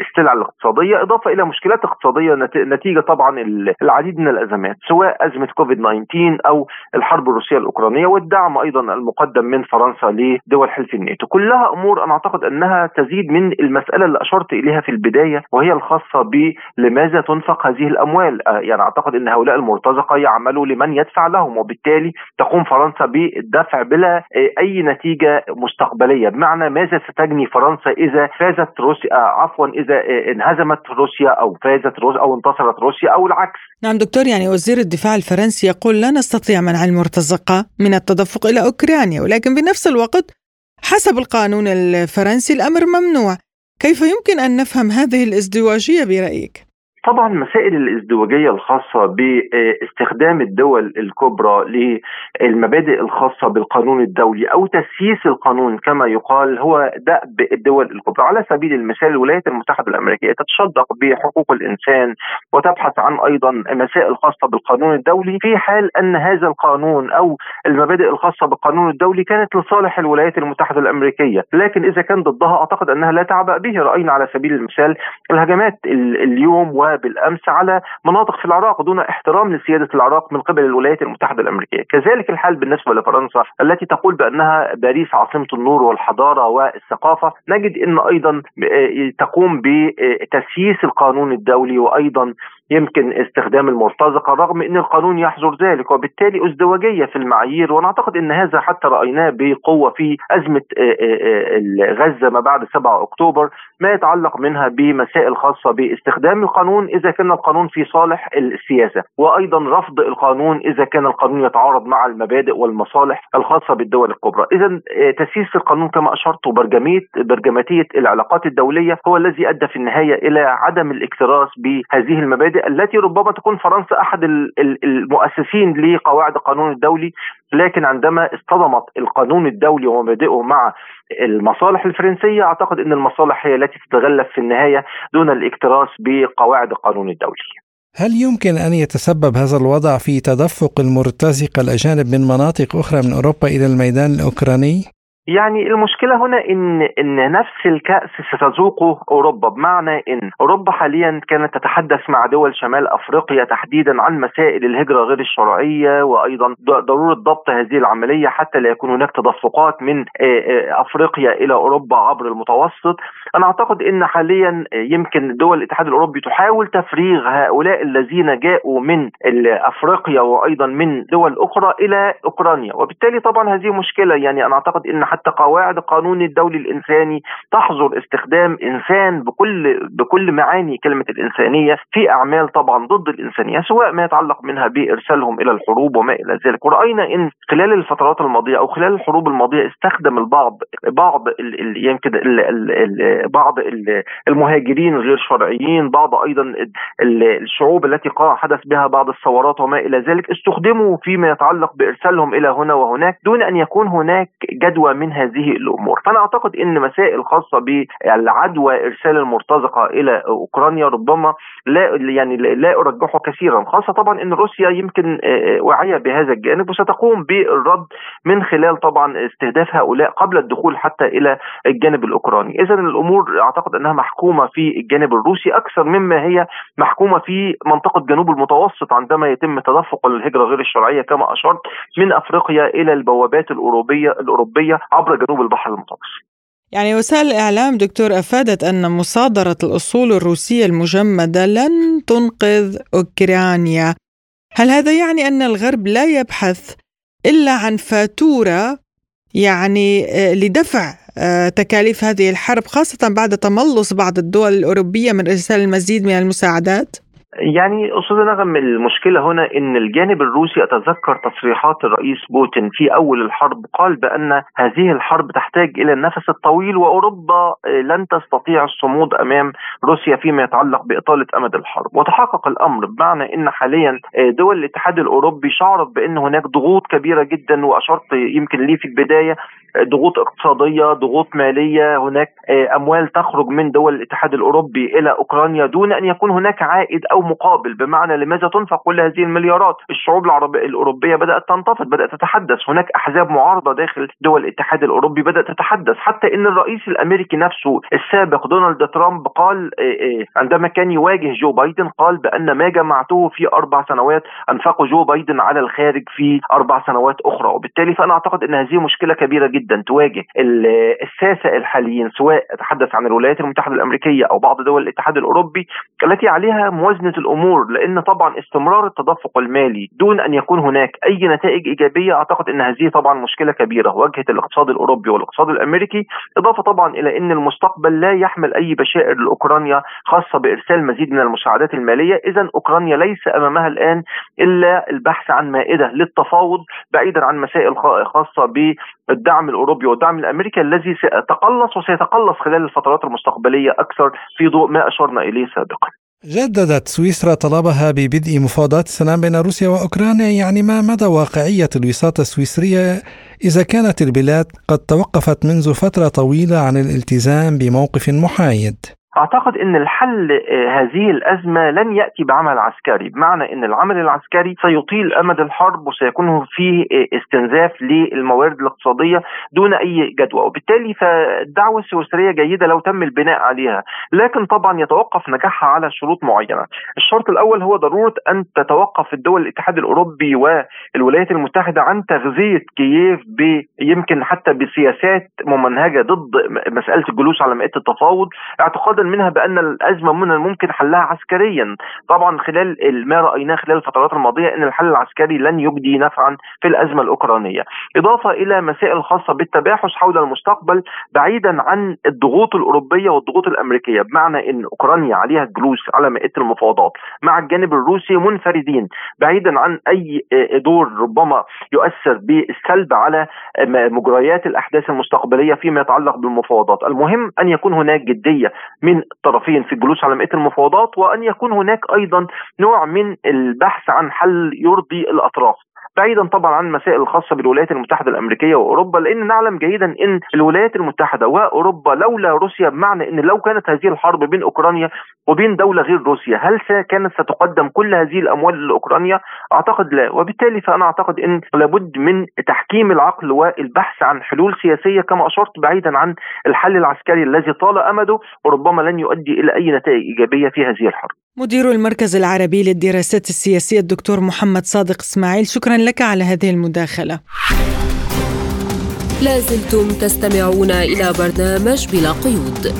السلع الاقتصادية إضافة إلى مشكلات اقتصادية نتيجة طبعا العديد من الأزمات سواء أزمة كوفيد 19 أو الحرب الروسية الأوكرانية والدعم أيضا المقدم من فرنسا لدول حلف الناتو كلها أمور أنا أعتقد أنها تزيد من المسألة اللي أشرت إليها في البداية وهي الخاصة بلماذا تنفق هذه الأموال؟ يعني أعتقد ان هؤلاء المرتزقة يعملوا لمن يدفع لهم وبالتالي تقوم فرنسا بالدفع بلا أي نتيجة مستقبلية. بمعنى ماذا ستجني فرنسا إذا فازت روسيا عفوا إذا انهزمت روسيا أو فازت روسيا أو انتصرت روسيا أو العكس؟ نعم دكتور يعني وزير الدفاع الفرنسي يقول لا نستطيع منع المرتزقة من التدفق إلى أوكرانيا ولكن بنفس الوقت حسب القانون الفرنسي الأمر ممنوع. كيف يمكن أن نفهم هذه الإزدواجية برأيك؟ طبعا مسائل الازدواجية الخاصة باستخدام الدول الكبرى للمبادئ الخاصة بالقانون الدولي أو تسييس القانون كما يقال هو دأب الدول الكبرى. على سبيل المثال الولايات المتحدة الأمريكية تتشدق بحقوق الإنسان وتبحث عن أيضا مسائل خاصة بالقانون الدولي في حال أن هذا القانون أو المبادئ الخاصة بالقانون الدولي كانت لصالح الولايات المتحدة الأمريكية. لكن إذا كان ضدها أعتقد أنها لا تعبأ به. رأينا على سبيل المثال الهجمات اليوم و بالأمس على مناطق في العراق دون احترام لسيادة العراق من قبل الولايات المتحدة الأمريكية، كذلك الحال بالنسبة لفرنسا التي تقول بأنها باريس عاصمة النور والحضارة والثقافة، نجد إن أيضا تقوم بتسييس القانون الدولي وأيضا يمكن استخدام المرتزقة رغم إن القانون يحظر ذلك وبالتالي ازدواجية في المعايير وأنا اعتقد إن هذا حتى رأيناه بقوة في أزمة غزه ما بعد 7 أكتوبر ما يتعلق منها بمسائل خاصة باستخدام القانون إذا كان القانون في صالح السياسة وأيضا رفض القانون إذا كان القانون يتعارض مع المبادئ والمصالح الخاصة بالدول الكبرى. اذا تسييس القانون كما أشرت وبرجميه برجماتية العلاقات الدولية هو الذي أدى في النهاية إلى عدم الاكتراث بهذه المبادئ. التي ربما تكون فرنسا أحد المؤسسين لقواعد القانون الدولي لكن عندما اصطدمت القانون الدولي ومبادئه مع المصالح الفرنسية أعتقد إن المصالح هي التي تتغلب في النهاية دون الاكتراث بقواعد القانون الدولي. هل يمكن أن يتسبب هذا الوضع في تدفق المرتزقة الأجانب من مناطق أخرى من أوروبا إلى الميدان الأوكراني؟ يعني المشكلة هنا إن إن نفس الكأس ستذوقه أوروبا بمعنى إن أوروبا حاليا كانت تتحدث مع دول شمال أفريقيا تحديدا عن مسائل الهجرة غير الشرعية وأيضا ضرورة ضبط هذه العملية حتى لا يكون هناك تدفقات من أفريقيا إلى أوروبا عبر المتوسط. أنا أعتقد إن حاليا يمكن دول الاتحاد الأوروبي تحاول تفريغ هؤلاء الذين جاءوا من أفريقيا وأيضا من دول أخرى إلى أوكرانيا وبالتالي طبعا هذه مشكلة. يعني أنا أعتقد إن حتى قواعد القانون الدولي الإنساني تحظر استخدام إنسان بكل بكل معاني كلمة الإنسانية في أعمال طبعا ضد الإنسانية سواء ما يتعلق منها بإرسالهم إلى الحروب وما إلى ذلك. ورأينا إن خلال الفترات الماضية أو خلال الحروب الماضية استخدم البعض بعض يمكن بعض ال المهاجرين غير شرعيين بعض أيضا الشعوب التي حدث بها بعض الثورات وما إلى ذلك استخدموا فيما يتعلق بإرسالهم إلى هنا وهناك دون أن يكون هناك جدوى من هذه الأمور. فأنا أعتقد إن مسائل خاصة بالعدوى إرسال المرتزقة إلى أوكرانيا ربما لا يعني لا أرجحه كثيرا. خاصة طبعا إن روسيا يمكن آه، آه، واعيه بهذا الجانب وستقوم بالرد من خلال طبعا استهداف هؤلاء قبل الدخول حتى إلى الجانب الأوكراني. اذا الأمور أعتقد إنها محكومة في الجانب الروسي أكثر مما هي محكومة في منطقة جنوب المتوسط عندما يتم تدفق الهجرة غير الشرعية كما أشرت من أفريقيا إلى البوابات الأوروبية الأوروبية عبر جنوب البحر المتوسط. يعني وسائل الإعلام دكتور أفادت أن مصادرة الأصول الروسية المجمدة لن تنقذ أوكرانيا. هل هذا يعني أن الغرب لا يبحث إلا عن فاتورة؟ يعني آه، لدفع آه، تكاليف هذه الحرب خاصة بعد تملص بعض الدول الأوروبية من إرسال المزيد من المساعدات؟ يعني أستاذ نغم المشكلة هنا إن الجانب الروسي أتذكر تصريحات الرئيس بوتين في أول الحرب قال بأن هذه الحرب تحتاج إلى النفس الطويل وأوروبا لن تستطيع الصمود أمام روسيا فيما يتعلق بإطالة أمد الحرب. وتحقق الأمر بمعنى إن حاليا دول الاتحاد الأوروبي شعرت بأن هناك ضغوط كبيرة جدا وأشرت يمكن لي في البداية ضغوط اقتصادية ضغوط مالية هناك أموال تخرج من دول الاتحاد الأوروبي إلى أوكرانيا دون أن يكون هناك عائد أو مقابل. بمعنى لماذا تنفق كل هذه المليارات؟ الشعوب العربية الأوروبية بدأت تنتفض بدأت تتحدث. هناك أحزاب معارضة داخل دول الاتحاد الأوروبي بدأت تتحدث. حتى أن الرئيس الأمريكي نفسه السابق دونالد ترامب قال إيه، إيه، عندما كان يواجه جو بايدن قال بأن ما جمعته في أربع سنوات أنفقه جو بايدن على الخارج في أربع سنوات أخرى. وبالتالي فأنا أعتقد أن هذه مشكلة كبيرة جدا. تواجه الساسة الحاليين سواء أتحدث عن الولايات المتحدة الأمريكية أو بعض دول الاتحاد الأوروبي التي عليها موازنة الأمور لأن طبعا استمرار التدفق المالي دون أن يكون هناك أي نتائج إيجابية أعتقد إن هذه طبعا مشكلة كبيرة. واجهت الاقتصاد الأوروبي والاقتصاد الأمريكي إضافة طبعا إلى إن المستقبل لا يحمل أي بشائر لأوكرانيا خاصة بإرسال مزيد من المساعدات المالية. اذا أوكرانيا ليس أمامها الآن إلا البحث عن مائدة للتفاوض بعيدا عن مسائل خاصة بالدعم الأوروبي والدعم الأمريكي الذي سيتقلص وسيتقلص خلال الفترات المستقبلية أكثر في ضوء ما أشرنا إليه سابقا. جددت سويسرا طلبها ببدء مفاوضات السلام بين روسيا وأوكرانيا يعني ما مدى واقعية الوساطة السويسرية إذا كانت البلاد قد توقفت منذ فترة طويلة عن الالتزام بموقف محايد؟ أعتقد إن الحل آه، هذه الأزمة لن يأتي بعمل عسكري بمعنى إن العمل العسكري سيطيل أمد الحرب وسيكون فيه آه، استنزاف للموارد الاقتصادية دون أي جدوى. وبالتالي فالدعوة السويسرية جيدة لو تم البناء عليها. لكن طبعا يتوقف نجاحها على شروط معينة. الشرط الأول هو ضرورة أن تتوقف الدول الاتحاد الأوروبي والولايات المتحدة عن تغذية كييف يمكن حتى بسياسات ممنهجة ضد مسألة الجلوس على مائدة التفاوض. اعتقادا منها بأن الأزمة من الممكن حلها عسكريا. طبعا خلال ما رأيناه خلال الفترات الماضية إن الحل العسكري لن يجدي نفعا في الأزمة الأوكرانية. إضافة إلى مسائل خاصة بالتباحث حول المستقبل بعيدا عن الضغوط الأوروبية والضغوط الأمريكية بمعنى إن أوكرانيا عليها الجلوس على مائدة المفاوضات. مع الجانب الروسي منفردين. بعيدا عن أي دور ربما يؤثر بالسلب على مجريات الأحداث المستقبلية فيما يتعلق بالمفاوضات. المهم أن يكون هناك جدية من من الطرفين في الجلوس على مائده المفاوضات وأن يكون هناك أيضا نوع من البحث عن حل يرضي الأطراف. بعيدا طبعا عن المسائل الخاصة بالولايات المتحدة الأمريكية وأوروبا لأن نعلم جيدا إن الولايات المتحدة وأوروبا لولا روسيا بمعنى إن لو كانت هذه الحرب بين أوكرانيا وبين دولة غير روسيا هل كانت ستقدم كل هذه الأموال لأوكرانيا؟ أعتقد لا وبالتالي فأنا أعتقد إن لابد من تحكيم العقل والبحث عن حلول سياسية كما أشرت بعيدا عن الحل العسكري الذي طال أمده وربما لن يؤدي إلى أي نتائج إيجابية في هذه الحرب. مدير المركز العربي للدراسات السياسية الدكتور محمد صادق إسماعيل شكرا لك على هذه المداخلة. لازلتم تستمعون إلى برنامج بلا قيود.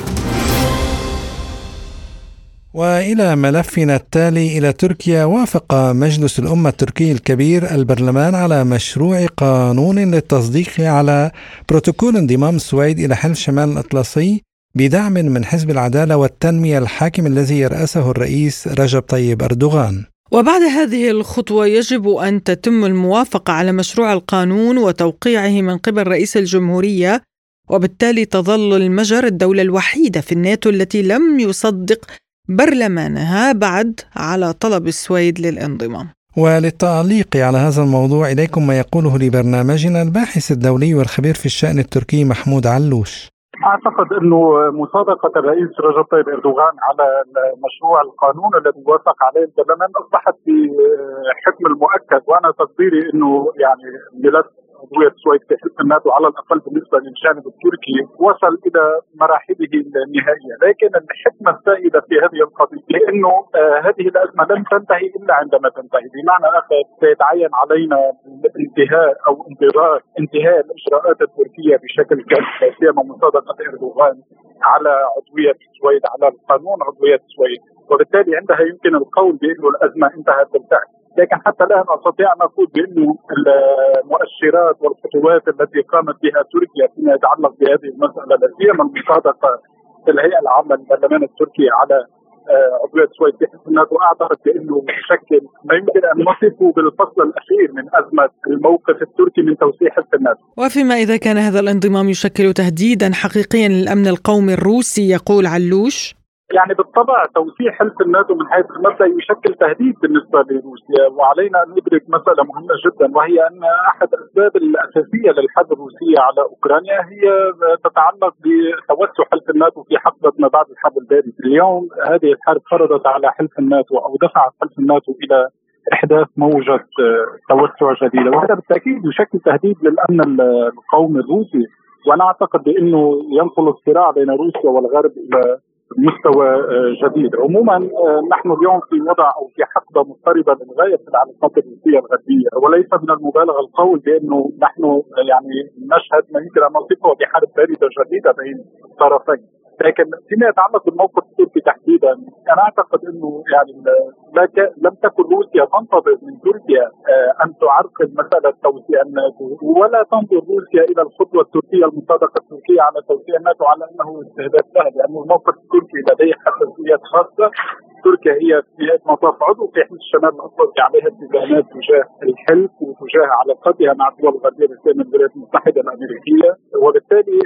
وإلى ملفنا التالي إلى تركيا وافق مجلس الأمة التركي الكبير البرلمان على مشروع قانون للتصديق على بروتوكول انضمام السويد إلى حلف شمال الأطلسي بدعم من حزب العدالة والتنمية الحاكم الذي يرأسه الرئيس رجب طيب أردوغان. وبعد هذه الخطوة يجب أن تتم الموافقة على مشروع القانون وتوقيعه من قبل رئيس الجمهورية وبالتالي تظل المجر الدولة الوحيدة في الناتو التي لم يصدق برلمانها بعد على طلب السويد للانضمام وللتعليق على هذا الموضوع إليكم ما يقوله لبرنامجنا الباحث الدولي والخبير في الشأن التركي محمود علوش أعتقد إنه مصادقه الرئيس رجب طيب إردوغان على مشروع القانون الذي وافق عليه البرلمان أصبحت بحكم المؤكد وأنا تقديري إنه يعني ملف عضويه السويد حلف الناتو على الأقل بالنسبة للجانب التركي وصل إلى مراحله النهائية، لكن الحكمة السائدة في هذه القضية لأنه آه هذه الأزمة لن تنتهي إلا عندما تنتهي، بمعنى آخر سيتعين علينا انتهاء أو انتظار انتهاء الإجراءات التركية بشكل كامل لا سيما مصادقة إردوغان على عضوية السويد على القانون عضوية السويد، وبالتالي عندها يمكن القول بانه الأزمة انتهت بالفعل. لكن حتى الآن أستطيع أن أقول بانه المؤشرات والخطوات التي قامت بها تركيا فيما يتعلق بهذه المسألة لا سيما المصادقه الهيئة العامة للبرلمان التركي على آه، عضوية في حزب الناتو أعتقد بأنه يشكل ما يمكن أن نصفه بالفصل الأخير من أزمة الموقف التركي من توسيع حزب الناتو. وفيما إذا كان هذا الانضمام يشكل تهديدا حقيقيا للأمن القومي الروسي يقول علوش يعني بالطبع توسيع حلف الناتو من حيث المبدأ يشكل تهديد بالنسبة لروسيا وعلينا أن ندرك مسألة مهمة جدا وهي أن أحد الأسباب الأساسية للحرب الروسية على أوكرانيا هي تتعلق بتوسع حلف الناتو في حقبة ما بعد الحرب البارده، اليوم. هذه الحرب فرضت على حلف الناتو أو دفعت حلف الناتو إلى إحداث موجة توسع جديدة. وهذا بالتأكيد يشكل تهديد للأمن القومي الروسي وأنا أعتقد بأنه ينقل الصراع بين روسيا والغرب إلى مستوى آه، جديد. عموما آه، نحن اليوم في وضع أو في حقبة مضطربة للغايه في العلاقات الروسيه الغربية وليس من المبالغة القول بأنه نحن يعني نشهد ما يمكن ان نصفه بحرب باردة جديدة بين الطرفين لكن فيما يتعلق بالموقف التركي تحديدا أنا أعتقد إنه يعني لم تكن روسيا تنتظر من تركيا آه، أن تعرقل مسألة توسيع الناتو. ولا تنظر روسيا إلى الخطوة التركية المصادقة التركية على توسيع الناتو على أنه استهداف سهل لأنه الموقف التركي لديه حساسيات خاصة. تركيا هي في المطاف عضو في حلف الشمال الأطلسي عليها التزامات تجاه الحلف وتجاه علاقتها مع الدول الغربية بالذات الولايات المتحدة الأمريكية. وبالتالي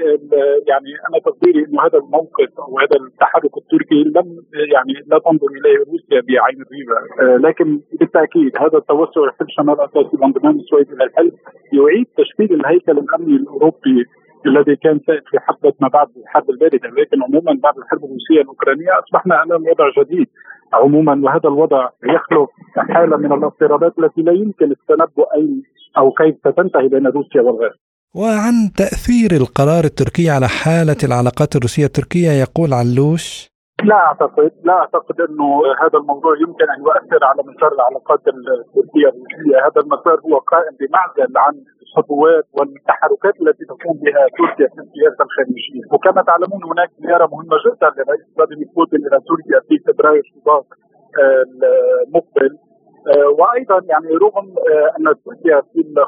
يعني أنا تقديري إنه هذا الموقف أو هذا التحرك التركي لم يعني لا تنظر إليه روسيا بعين الريبه آه، لكن بالتأكيد هذا التوسع في الشمال الاطلسي بانضمام السويد إلى الحلف. يعيد تشكيل الهيكل الأمني الأوروبي الذي كان سائد في حقبه ما بعد الحرب الباردة لكن عموما بعد الحرب الروسية الأوكرانية أصبحنا أمام وضع جديد. عموما وهذا الوضع يخلق حالة من الاضطرابات التي لا يمكن التنبؤ اين أو كيف ستنتهي بين روسيا والغرب. وعن تأثير القرار التركي على حالة العلاقات الروسية التركية يقول علوش. لا أعتقد لا أعتقد إنه هذا الموضوع يمكن أن يؤثر على مسار العلاقات التركية الروسية، هذا المسار هو قائم بمعزل عن الخطوات والتحركات التي تقوم بها تركيا في السياسة الخارجية، وكما تعلمون هناك زيارة مهمة جدا لرئيس فلاديمير بوتين إلى تركيا في فبراير شباط المقبل. آه، وأيضا يعني رغم آه، أن تركيا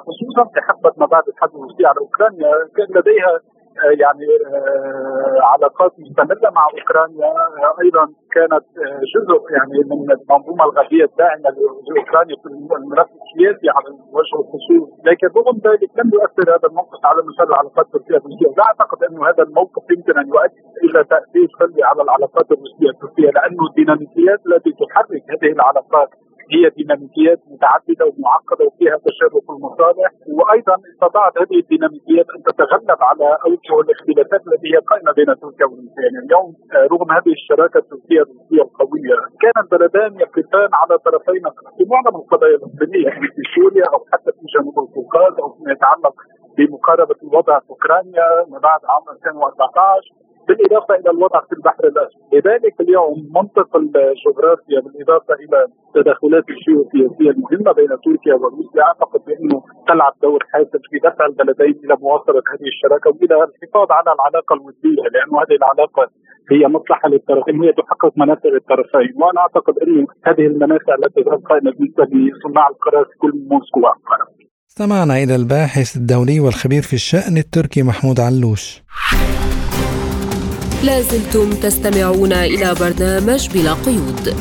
خصوصا في حقبة ما بعد الحرب الروسية على أوكرانيا كان لديها آه، يعني آه، علاقات مستمرة مع أوكرانيا. آه، أيضا كانت جزء يعني من المنظومة الغربيه الداعمة لأوكرانيا في الملف السياسي على وجه الخصوص، لكن رغم ذلك لم يؤثر هذا الموقف على مسار العلاقات التركية الروسيه، لا أعتقد انه هذا الموقف يمكن أن يؤدي إلى تأثير سلبي على العلاقات الروسية التركية لأنه الديناميكيات التي تحرك هذه العلاقات هي ديناميكيات متعددة ومعقدة وفيها تشابك المصالح وأيضا استطاعت هذه الديناميكيات أن تتغلب على أوجه الاختلافات التي هي قائمة بين تركيا والروسيا يعني اليوم رغم هذه الشراكة التركية الروسية القوية كان البلدان يقفان على طرفين في معظم القضايا الاقليميه يعني في سوريا أو حتى في جنوب القوقاز أو فيما يتعلق بمقاربة الوضع في أوكرانيا ما بعد عام 2014 بالإضافة إلى الوضع في البحر الأسود، لذلك اليوم منطق الجغرافيا بالإضافة إلى التدخلات الجيوسياسية المهمة بين تركيا وروسيا أعتقد بأنه تلعب دور حاسم في دفع البلدين إلى مواصلة هذه الشراكة وإلى الحفاظ على العلاقة الوديه لأنه هذه العلاقة هي مصلحة للطرفين هي تحقق منافع للطرفين وأنا أعتقد انه هذه المنافع التي قائمة بالنسبة لصناع القرار في كل موسكو وانقره. استمعنا إلى الباحث الدولي والخبير في الشأن التركي محمود علوش. لازلتم تستمعون إلى برنامج بلا قيود.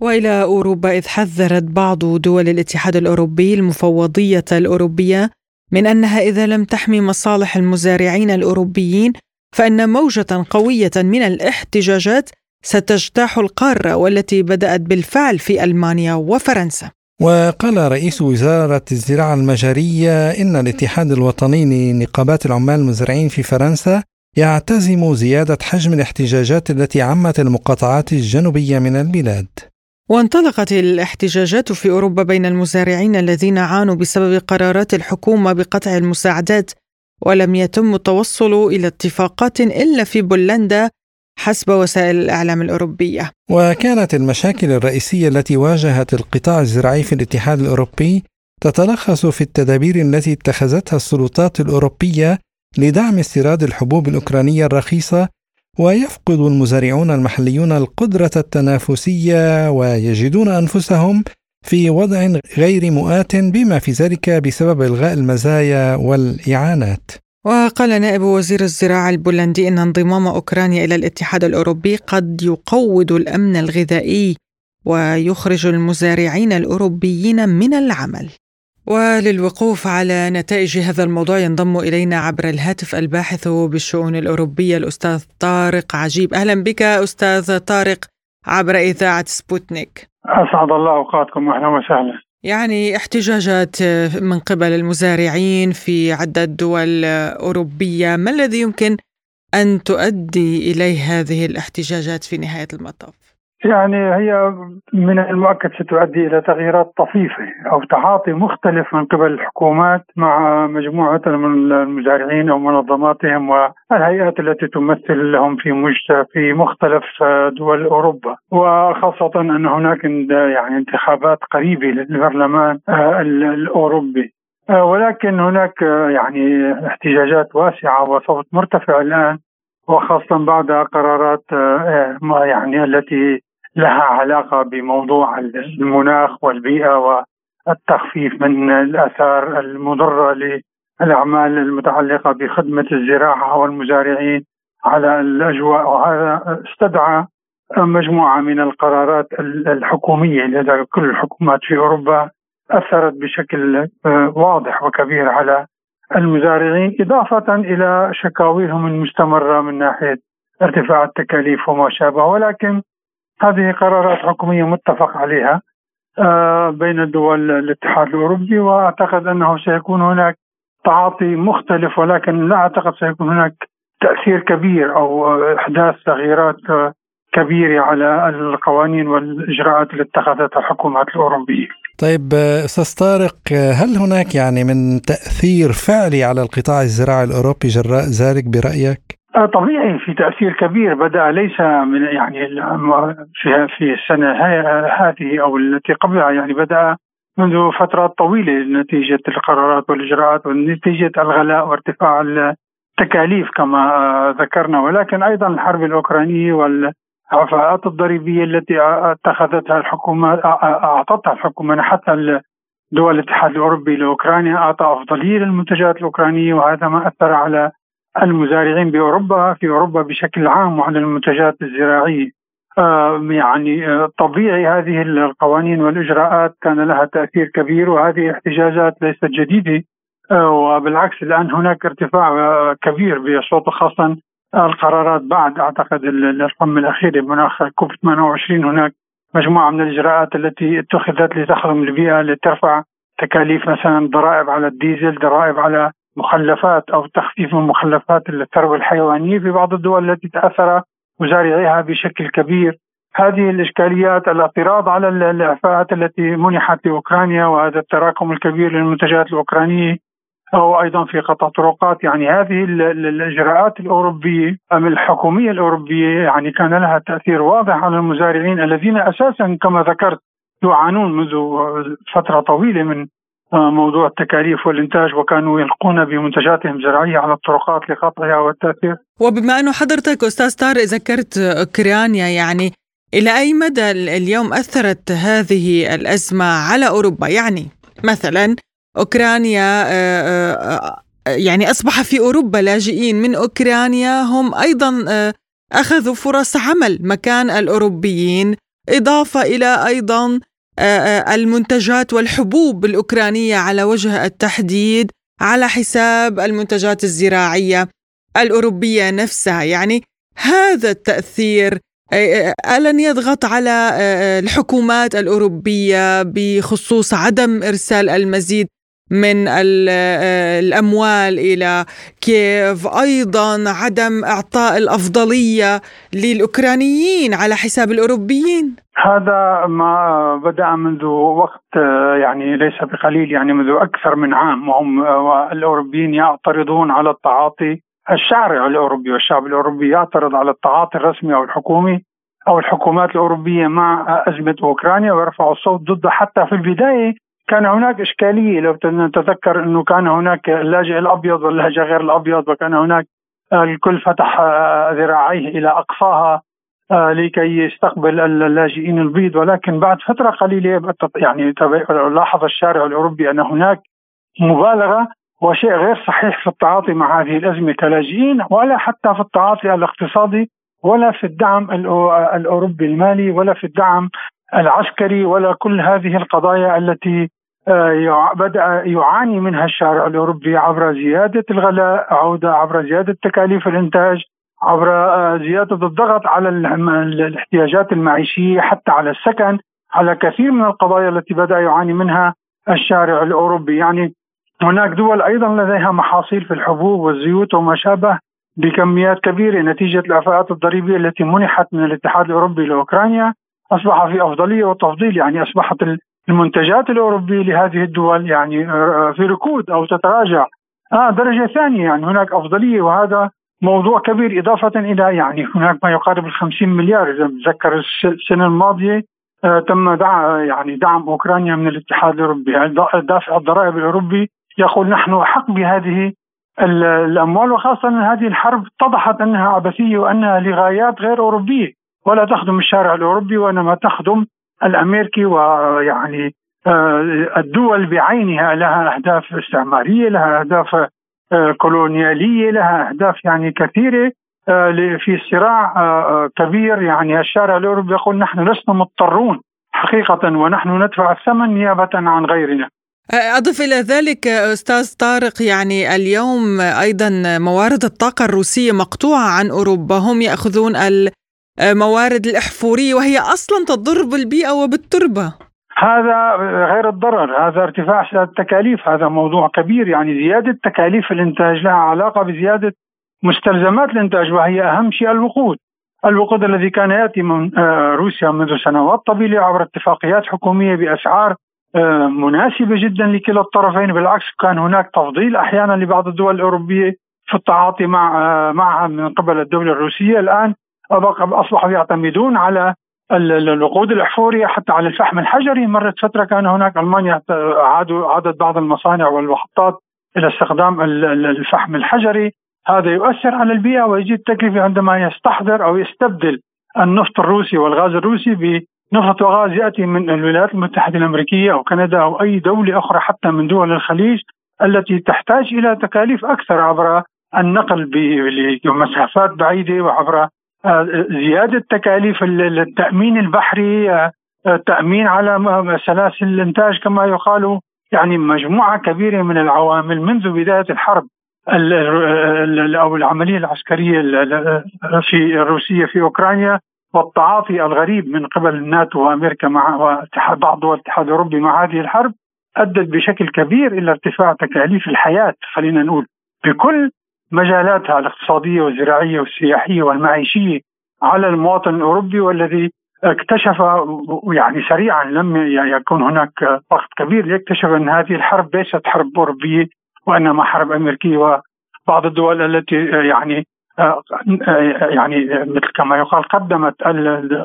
وإلى أوروبا إذ حذرت بعض دول الاتحاد الأوروبي المفوضية الأوروبية من أنها إذا لم تحمي مصالح المزارعين الأوروبيين فإن موجة قوية من الاحتجاجات ستجتاح القارة والتي بدأت بالفعل في ألمانيا وفرنسا. وقال رئيس وزارة الزراعة المجرية إن الاتحاد الوطني لنقابات العمال المزرعين في فرنسا يعتزم زيادة حجم الاحتجاجات التي عمت المقاطعات الجنوبية من البلاد. وانطلقت الاحتجاجات في أوروبا بين المزارعين الذين عانوا بسبب قرارات الحكومة بقطع المساعدات ولم يتم التوصل إلى اتفاقات إلا في بولندا حسب وسائل الإعلام الأوروبية. وكانت المشاكل الرئيسية التي واجهت القطاع الزراعي في الاتحاد الأوروبي تتلخص في التدابير التي اتخذتها السلطات الأوروبية لدعم استيراد الحبوب الأوكرانية الرخيصة ويفقد المزارعون المحليون القدرة التنافسية ويجدون أنفسهم في وضع غير مؤات بما في ذلك بسبب إلغاء المزايا والإعانات. وقال نائب وزير الزراعة البولندي أن انضمام أوكرانيا إلى الاتحاد الأوروبي قد يقوض الأمن الغذائي ويخرج المزارعين الأوروبيين من العمل. وللوقوف على نتائج هذا الموضوع ينضم إلينا عبر الهاتف الباحث بالشؤون الأوروبية الأستاذ طارق عجيب. أهلا بك أستاذ طارق عبر إذاعة سبوتنيك. أسعد الله أوقاتكم أهلا وسهلا. يعني احتجاجات من قبل المزارعين في عدة دول أوروبية ما الذي يمكن أن تؤدي إليه هذه الاحتجاجات في نهاية المطاف؟ يعني هي من المؤكد ستؤدي إلى تغييرات طفيفة أو تعاطي مختلف من قبل الحكومات مع مجموعة من المزارعين أو منظماتهم والهيئات التي تمثل لهم في في مختلف دول أوروبا. وخاصة أن هناك يعني انتخابات قريبة للبرلمان الأوروبي. ولكن هناك يعني احتجاجات واسعة وصوت مرتفع الآن وخاصة بعد قرارات يعني التي لها علاقة بموضوع المناخ والبيئة والتخفيف من الآثار المضرة للأعمال المتعلقة بخدمة الزراعة والمزارعين على الأجواء. وهذا استدعى مجموعة من القرارات الحكومية لدى كل الحكومات في أوروبا أثرت بشكل واضح وكبير على المزارعين إضافة إلى شكاويهم المستمرة من ناحية ارتفاع التكاليف وما شابه ولكن هذه قرارات حكومية متفق عليها آه، بين دول الاتحاد الأوروبي وأعتقد أنه سيكون هناك تعاطي مختلف ولكن لا أعتقد سيكون هناك تأثير كبير أو أحداث تغييرات كبيرة على القوانين والإجراءات اللي اتخذتها الحكومات الأوروبية. طيب أستاذ طارق هل هناك يعني من تأثير فعلي على القطاع الزراعي الأوروبي جراء ذلك برأيك؟ آه، طبيعي في تأثير كبير بدأ ليس من يعني في في السنة هذه أو التي قبلها يعني بدأ منذ فترات طويلة نتيجة القرارات والإجراءات ونتيجة الغلاء وارتفاع التكاليف كما ذكرنا ولكن أيضا الحرب الأوكرانية والعفاءات الضريبية التي اتخذتها الحكومة أعطتها الحكومة حتى دول الاتحاد الأوروبي لأوكرانيا أعطى أفضلية للمنتجات الأوكرانية وهذا ما أثر على المزارعين بأوروبا في أوروبا بشكل عام وعلى المنتجات الزراعية. يعني طبيعي هذه القوانين والإجراءات كان لها تأثير كبير وهذه احتجاجات ليست جديدة. وبالعكس الآن هناك ارتفاع كبير بصوت خاصة القرارات بعد أعتقد القمه الأخيرة مناخ كوب 28 هناك مجموعة من الإجراءات التي اتخذت لتخدم البيئة لترفع تكاليف مثلا ضرائب على الديزل، ضرائب على مخلفات أو تخفيف من مخلفات الثروة الحيوانية في بعض الدول التي تأثر مزارعيها بشكل كبير. هذه الإشكاليات الاعتراض على الإعفاءات التي منحت لأوكرانيا وهذا التراكم الكبير للمنتجات الأوكرانية أو أيضا في قطع طرقات. يعني هذه الإجراءات الأوروبية أم الحكومية الأوروبية يعني كان لها تأثير واضح على المزارعين الذين أساسا كما ذكرت يعانون منذ فترة طويلة من موضوع التكاليف والإنتاج وكانوا يلقون بمنتجاتهم الزراعية على الطرقات لقطعها والتأثير. وبما أنه حضرتك أستاذ طارق ذكرت أوكرانيا يعني إلى أي مدى اليوم أثرت هذه الأزمة على أوروبا؟ يعني مثلا أوكرانيا يعني أصبح في أوروبا لاجئين من أوكرانيا هم أيضا أخذوا فرص عمل مكان الأوروبيين إضافة إلى أيضا المنتجات والحبوب الأوكرانية على وجه التحديد على حساب المنتجات الزراعية الأوروبية نفسها. يعني هذا التأثير ألن يضغط على الحكومات الأوروبية بخصوص عدم إرسال المزيد من الأموال إلى كييف. أيضا عدم إعطاء الأفضلية للأوكرانيين على حساب الأوروبيين. هذا ما بدأ منذ وقت يعني ليس بقليل يعني منذ أكثر من عام. وهم الاوروبيين يعترضون على التعاطي. الشارع الأوروبي والشعب الأوروبي يعترض على التعاطي الرسمي أو الحكومي أو الحكومات الأوروبية مع أزمة أوكرانيا ويرفعوا الصوت ضده حتى في البداية. كان هناك إشكالية. لو نتذكر إنه كان هناك اللاجئ الأبيض واللاجئ غير الأبيض وكان هناك الكل فتح ذراعيه إلى أقصاها لكي يستقبل اللاجئين البيض. ولكن بعد فترة قليلة يعني لاحظ الشارع الأوروبي أن هناك مبالغة وشيء غير صحيح في التعاطي مع هذه الأزمة كلاجئين ولا حتى في التعاطي الاقتصادي ولا في الدعم الأوروبي المالي ولا في الدعم العسكري ولا كل هذه القضايا التي آه، بدأ يعاني منها الشارع الأوروبي عبر زيادة الغلاء عودة عبر زيادة تكاليف الإنتاج عبر آه، زيادة الضغط على الاحتياجات المعيشية حتى على السكن على كثير من القضايا التي بدأ يعاني منها الشارع الأوروبي. يعني هناك دول أيضا لديها محاصيل في الحبوب والزيوت وما شابه بكميات كبيرة نتيجة الاعفاءات الضريبية التي منحت من الاتحاد الأوروبي لأوكرانيا أصبح في أفضلية وتفضيل يعني أصبحت المنتجات الأوروبية لهذه الدول يعني آه، في ركود أو تتراجع. آه درجة ثانية يعني هناك أفضلية وهذا موضوع كبير إضافة إلى يعني هناك ما يقارب ال 50 مليار إذا بتذكر السنة الماضية آه تم دعم يعني دعم أوكرانيا من الاتحاد الأوروبي. يعني دافع الضرائب الأوروبي يقول نحن احق بهذه الأموال وخاصة أن هذه الحرب اتضحت أنها عبثية وأنها لغايات غير أوروبية. ولا تخدم الشارع الأوروبي وإنما تخدم الأمريكي ويعني آه، الدول بعينها لها أهداف استعمارية، لها أهداف آه، كولونيالية، لها أهداف يعني كثيرة آه، في صراع كبير يعني الشارع الأوروبي يقول نحن لسنا مضطرون حقيقة ونحن ندفع الثمن نيابة عن غيرنا. أضف إلى ذلك أستاذ طارق يعني اليوم أيضا موارد الطاقة الروسية مقطوعة عن أوروبا هم يأخذون موارد الإحفورية وهي أصلا تضر بالبيئة وبالتربة. هذا غير الضرر هذا ارتفاع التكاليف هذا موضوع كبير يعني زيادة تكاليف الإنتاج لها علاقة بزيادة مستلزمات الإنتاج وهي أهم شيء الوقود. الوقود الذي كان يأتي من آه، روسيا منذ سنوات طويلة عبر اتفاقيات حكومية بأسعار آه، مناسبة جدا لكلا الطرفين بالعكس كان هناك تفضيل أحيانا لبعض الدول الأوروبية في التعاطي مع آه، معها من قبل الدولة الروسية. الآن اصبحوا يعتمدون على الوقود الاحفوري حتى على الفحم الحجري. مرت فترة كان هناك ألمانيا عادوا عادت بعض المصانع والمحطات إلى استخدام الفحم الحجري. هذا يؤثر على البيئة ويزيد التكلفة عندما يستحضر أو يستبدل النفط الروسي والغاز الروسي بنفط وغاز يأتي من الولايات المتحدة الأمريكية أو كندا أو أي دولة أخرى حتى من دول الخليج التي تحتاج إلى تكاليف أكثر عبر النقل بمسافات بعيدة وعبر زيادة تكاليف التأمين البحري التامين على سلاسل الإنتاج كما يقال. يعني مجموعة كبيرة من العوامل منذ بداية الحرب أو العملية العسكرية في الروسيه في أوكرانيا والتعاطي الغريب من قبل الناتو وأمريكا مع بعض دول الاتحاد الأوروبي مع هذه الحرب أدت بشكل كبير إلى ارتفاع تكاليف الحياة خلينا نقول. بكل مجالاتها الاقتصادية والزراعية والسياحية والمعيشية على المواطن الأوروبي والذي اكتشف يعني سريعا لم يكن هناك وقت كبير ليكتشف أن هذه الحرب ليست حرب أوروبية وإنما حرب أمريكية وبعض الدول التي يعني يعني مثل كما يقال قدمت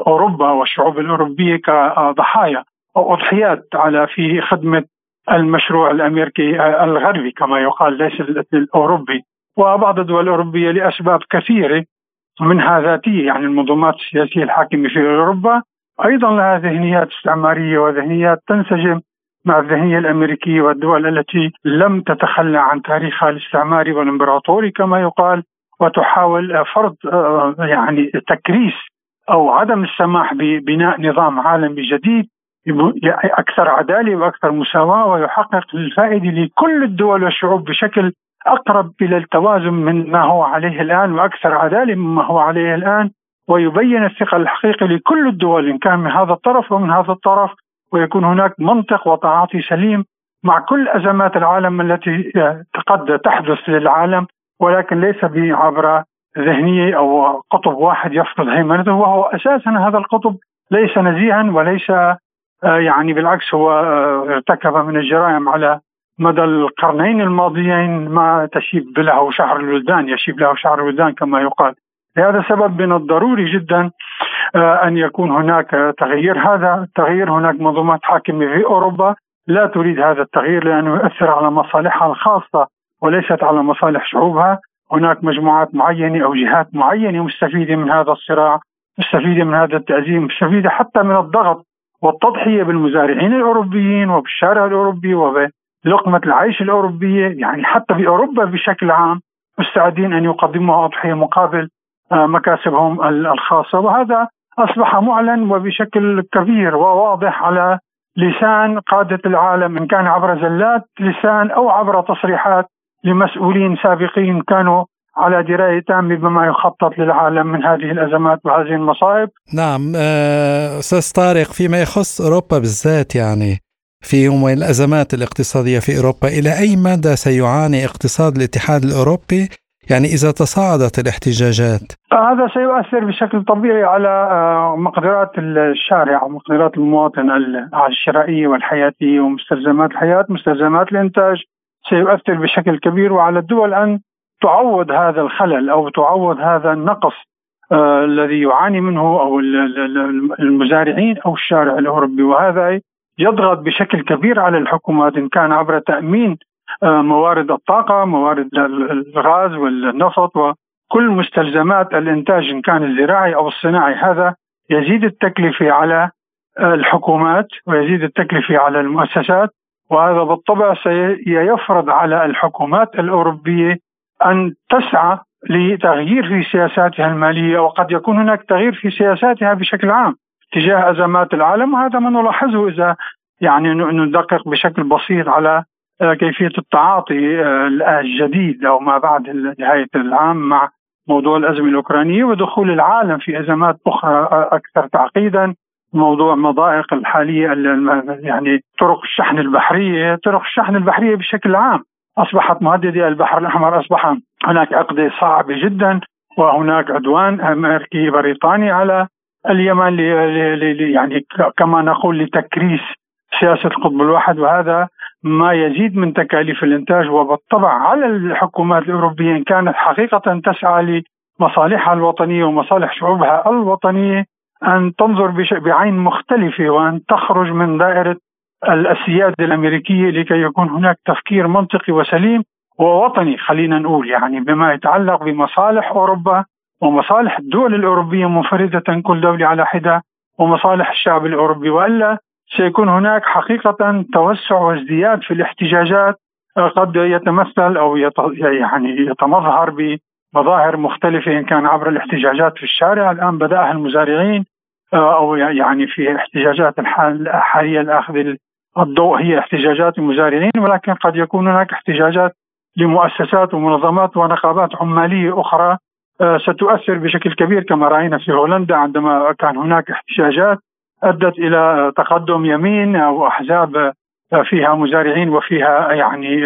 اوروبا والشعوب الأوروبية كضحايا أو أضحيات على في خدمة المشروع الأمريكي الغربي كما يقال ليس الأوروبي. وبعض الدول الأوروبية لأسباب كثيرة منها ذاتيه يعني المنظومات السياسية الحاكمة في أوروبا. أيضا لها ذهنيات استعمارية وذهنيات تنسجم مع الذهنية الأمريكية والدول التي لم تتخلى عن تاريخها الاستعماري والإمبراطوري كما يقال وتحاول فرض يعني تكريس أو عدم السماح ببناء نظام عالمي جديد أكثر عدالة وأكثر مساواة ويحقق الفائدة لكل الدول والشعوب بشكل أقرب إلى التوازن من ما هو عليه الآن وأكثر عدالة مما هو عليه الآن ويبين الثقل الحقيقي لكل الدول إن كان من هذا الطرف ومن هذا الطرف ويكون هناك منطق وتعاطي سليم مع كل أزمات العالم التي قد تحدث للعالم ولكن ليس عبر ذهنية أو قطب واحد يفرض هيمنته وهو أساسا هذا القطب ليس نزيها وليس آه، يعني بالعكس هو آه، ارتكب من الجرائم على مدى القرنين الماضيين ما تشيب له شعر الولدان يشيب له شعر الولدان كما يقال. لهذا السبب من الضروري جدا آه، أن يكون هناك تغيير. هذا التغيير هناك منظومات حاكمه في أوروبا لا تريد هذا التغيير لأنه يؤثر على مصالحها الخاصة وليست على مصالح شعوبها. هناك مجموعات معينة أو جهات معينة مستفيدة من هذا الصراع مستفيدة من هذا التأزيم مستفيدة حتى من الضغط والتضحية بالمزارعين الأوروبيين وبالشارع الأوروبي وبلقمه العيش الأوروبية يعني حتى في أوروبا بشكل عام مستعدين أن يقدموا أضحية مقابل آه، مكاسبهم الخاصة وهذا أصبح معلن وبشكل كبير وواضح على لسان قادة العالم إن كان عبر زلات لسان أو عبر تصريحات لمسؤولين سابقين كانوا على دراية تامة بما يخطط للعالم من هذه الأزمات وهذه المصائب. نعم آه، أستاذ طارق فيما يخص أوروبا بالذات يعني في يوم الأزمات الاقتصادية في أوروبا إلى أي مدى سيعاني اقتصاد الاتحاد الأوروبي؟ يعني إذا تصاعدت الاحتجاجات؟ هذا سيؤثر بشكل طبيعي على آه، مقدرات الشارع ومقدرات المواطن الشرائيه والحياتيه ومستلزمات الحياة، مستلزمات الإنتاج سيؤثر بشكل كبير وعلى الدول أن تعوض هذا الخلل أو تعوض هذا النقص آه الذي يعاني منه أو المزارعين أو الشارع الأوروبي. وهذا يضغط بشكل كبير على الحكومات إن كان عبر تأمين آه موارد الطاقة، موارد الغاز والنفط وكل مستلزمات الإنتاج إن كان الزراعي أو الصناعي. هذا يزيد التكلفة على آه، الحكومات ويزيد التكلفة على المؤسسات وهذا بالطبع سيفرض على الحكومات الأوروبية أن تسعى لتغيير في سياساتها المالية وقد يكون هناك تغيير في سياساتها بشكل عام. تجاه أزمات العالم وهذا ما نلاحظه إذا يعني ندقق بشكل بسيط على آه، كيفية التعاطي آه، الجديد أو ما بعد نهاية العام مع موضوع الأزمة الأوكرانية ودخول العالم في أزمات أخرى أكثر تعقيدا. موضوع مضائق الحالية يعني طرق الشحن البحرية، طرق الشحن البحرية بشكل عام. أصبحت مهدده البحر الأحمر أصبح هناك عقده صعبه جدا وهناك عدوان أمريكي بريطاني على اليمن يعني كما نقول لتكريس سياسة القطب الواحد وهذا ما يزيد من تكاليف الإنتاج وبالطبع على الحكومات الأوروبية إن كانت حقيقة تسعى لمصالحها الوطنية ومصالح شعوبها الوطنية أن تنظر بعين مختلفة وأن تخرج من دائرة السياده الأمريكية لكي يكون هناك تفكير منطقي وسليم ووطني خلينا نقول يعني بما يتعلق بمصالح أوروبا ومصالح الدول الأوروبية منفردة كل دولة على حدة ومصالح الشعب الأوروبي. وإلا سيكون هناك حقيقة توسع وازدياد في الاحتجاجات قد يتمثل أو يعني يتمظهر بمظاهر مختلفة إن كان عبر الاحتجاجات في الشارع. الآن بدأها المزارعين أو يعني في احتجاجات الحالية لاخذ الضوء هي احتجاجات المزارعين. ولكن قد يكون هناك احتجاجات لمؤسسات ومنظمات ونقابات عمالية أخرى ستؤثر بشكل كبير كما رأينا في هولندا عندما كان هناك احتجاجات أدت إلى تقدم يمين أو أحزاب فيها مزارعين وفيها يعني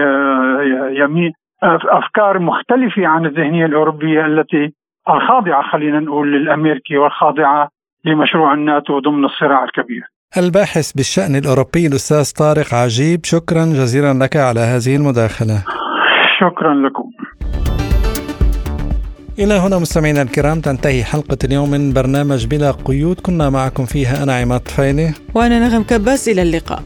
يمين أفكار مختلفة عن الذهنية الأوروبية التي الخاضعة خلينا نقول للأمريكي والخاضعة لمشروع الناتو ضمن الصراع الكبير. الباحث بالشأن الأوروبي الأستاذ طارق عجيب شكرا جزيلا لك على هذه المداخلة. شكرا لكم. إلى هنا مستمعينا الكرام تنتهي حلقة اليوم من برنامج بلا قيود. كنا معكم فيها أنا عماد فايلي وأنا نغم كباس إلى اللقاء.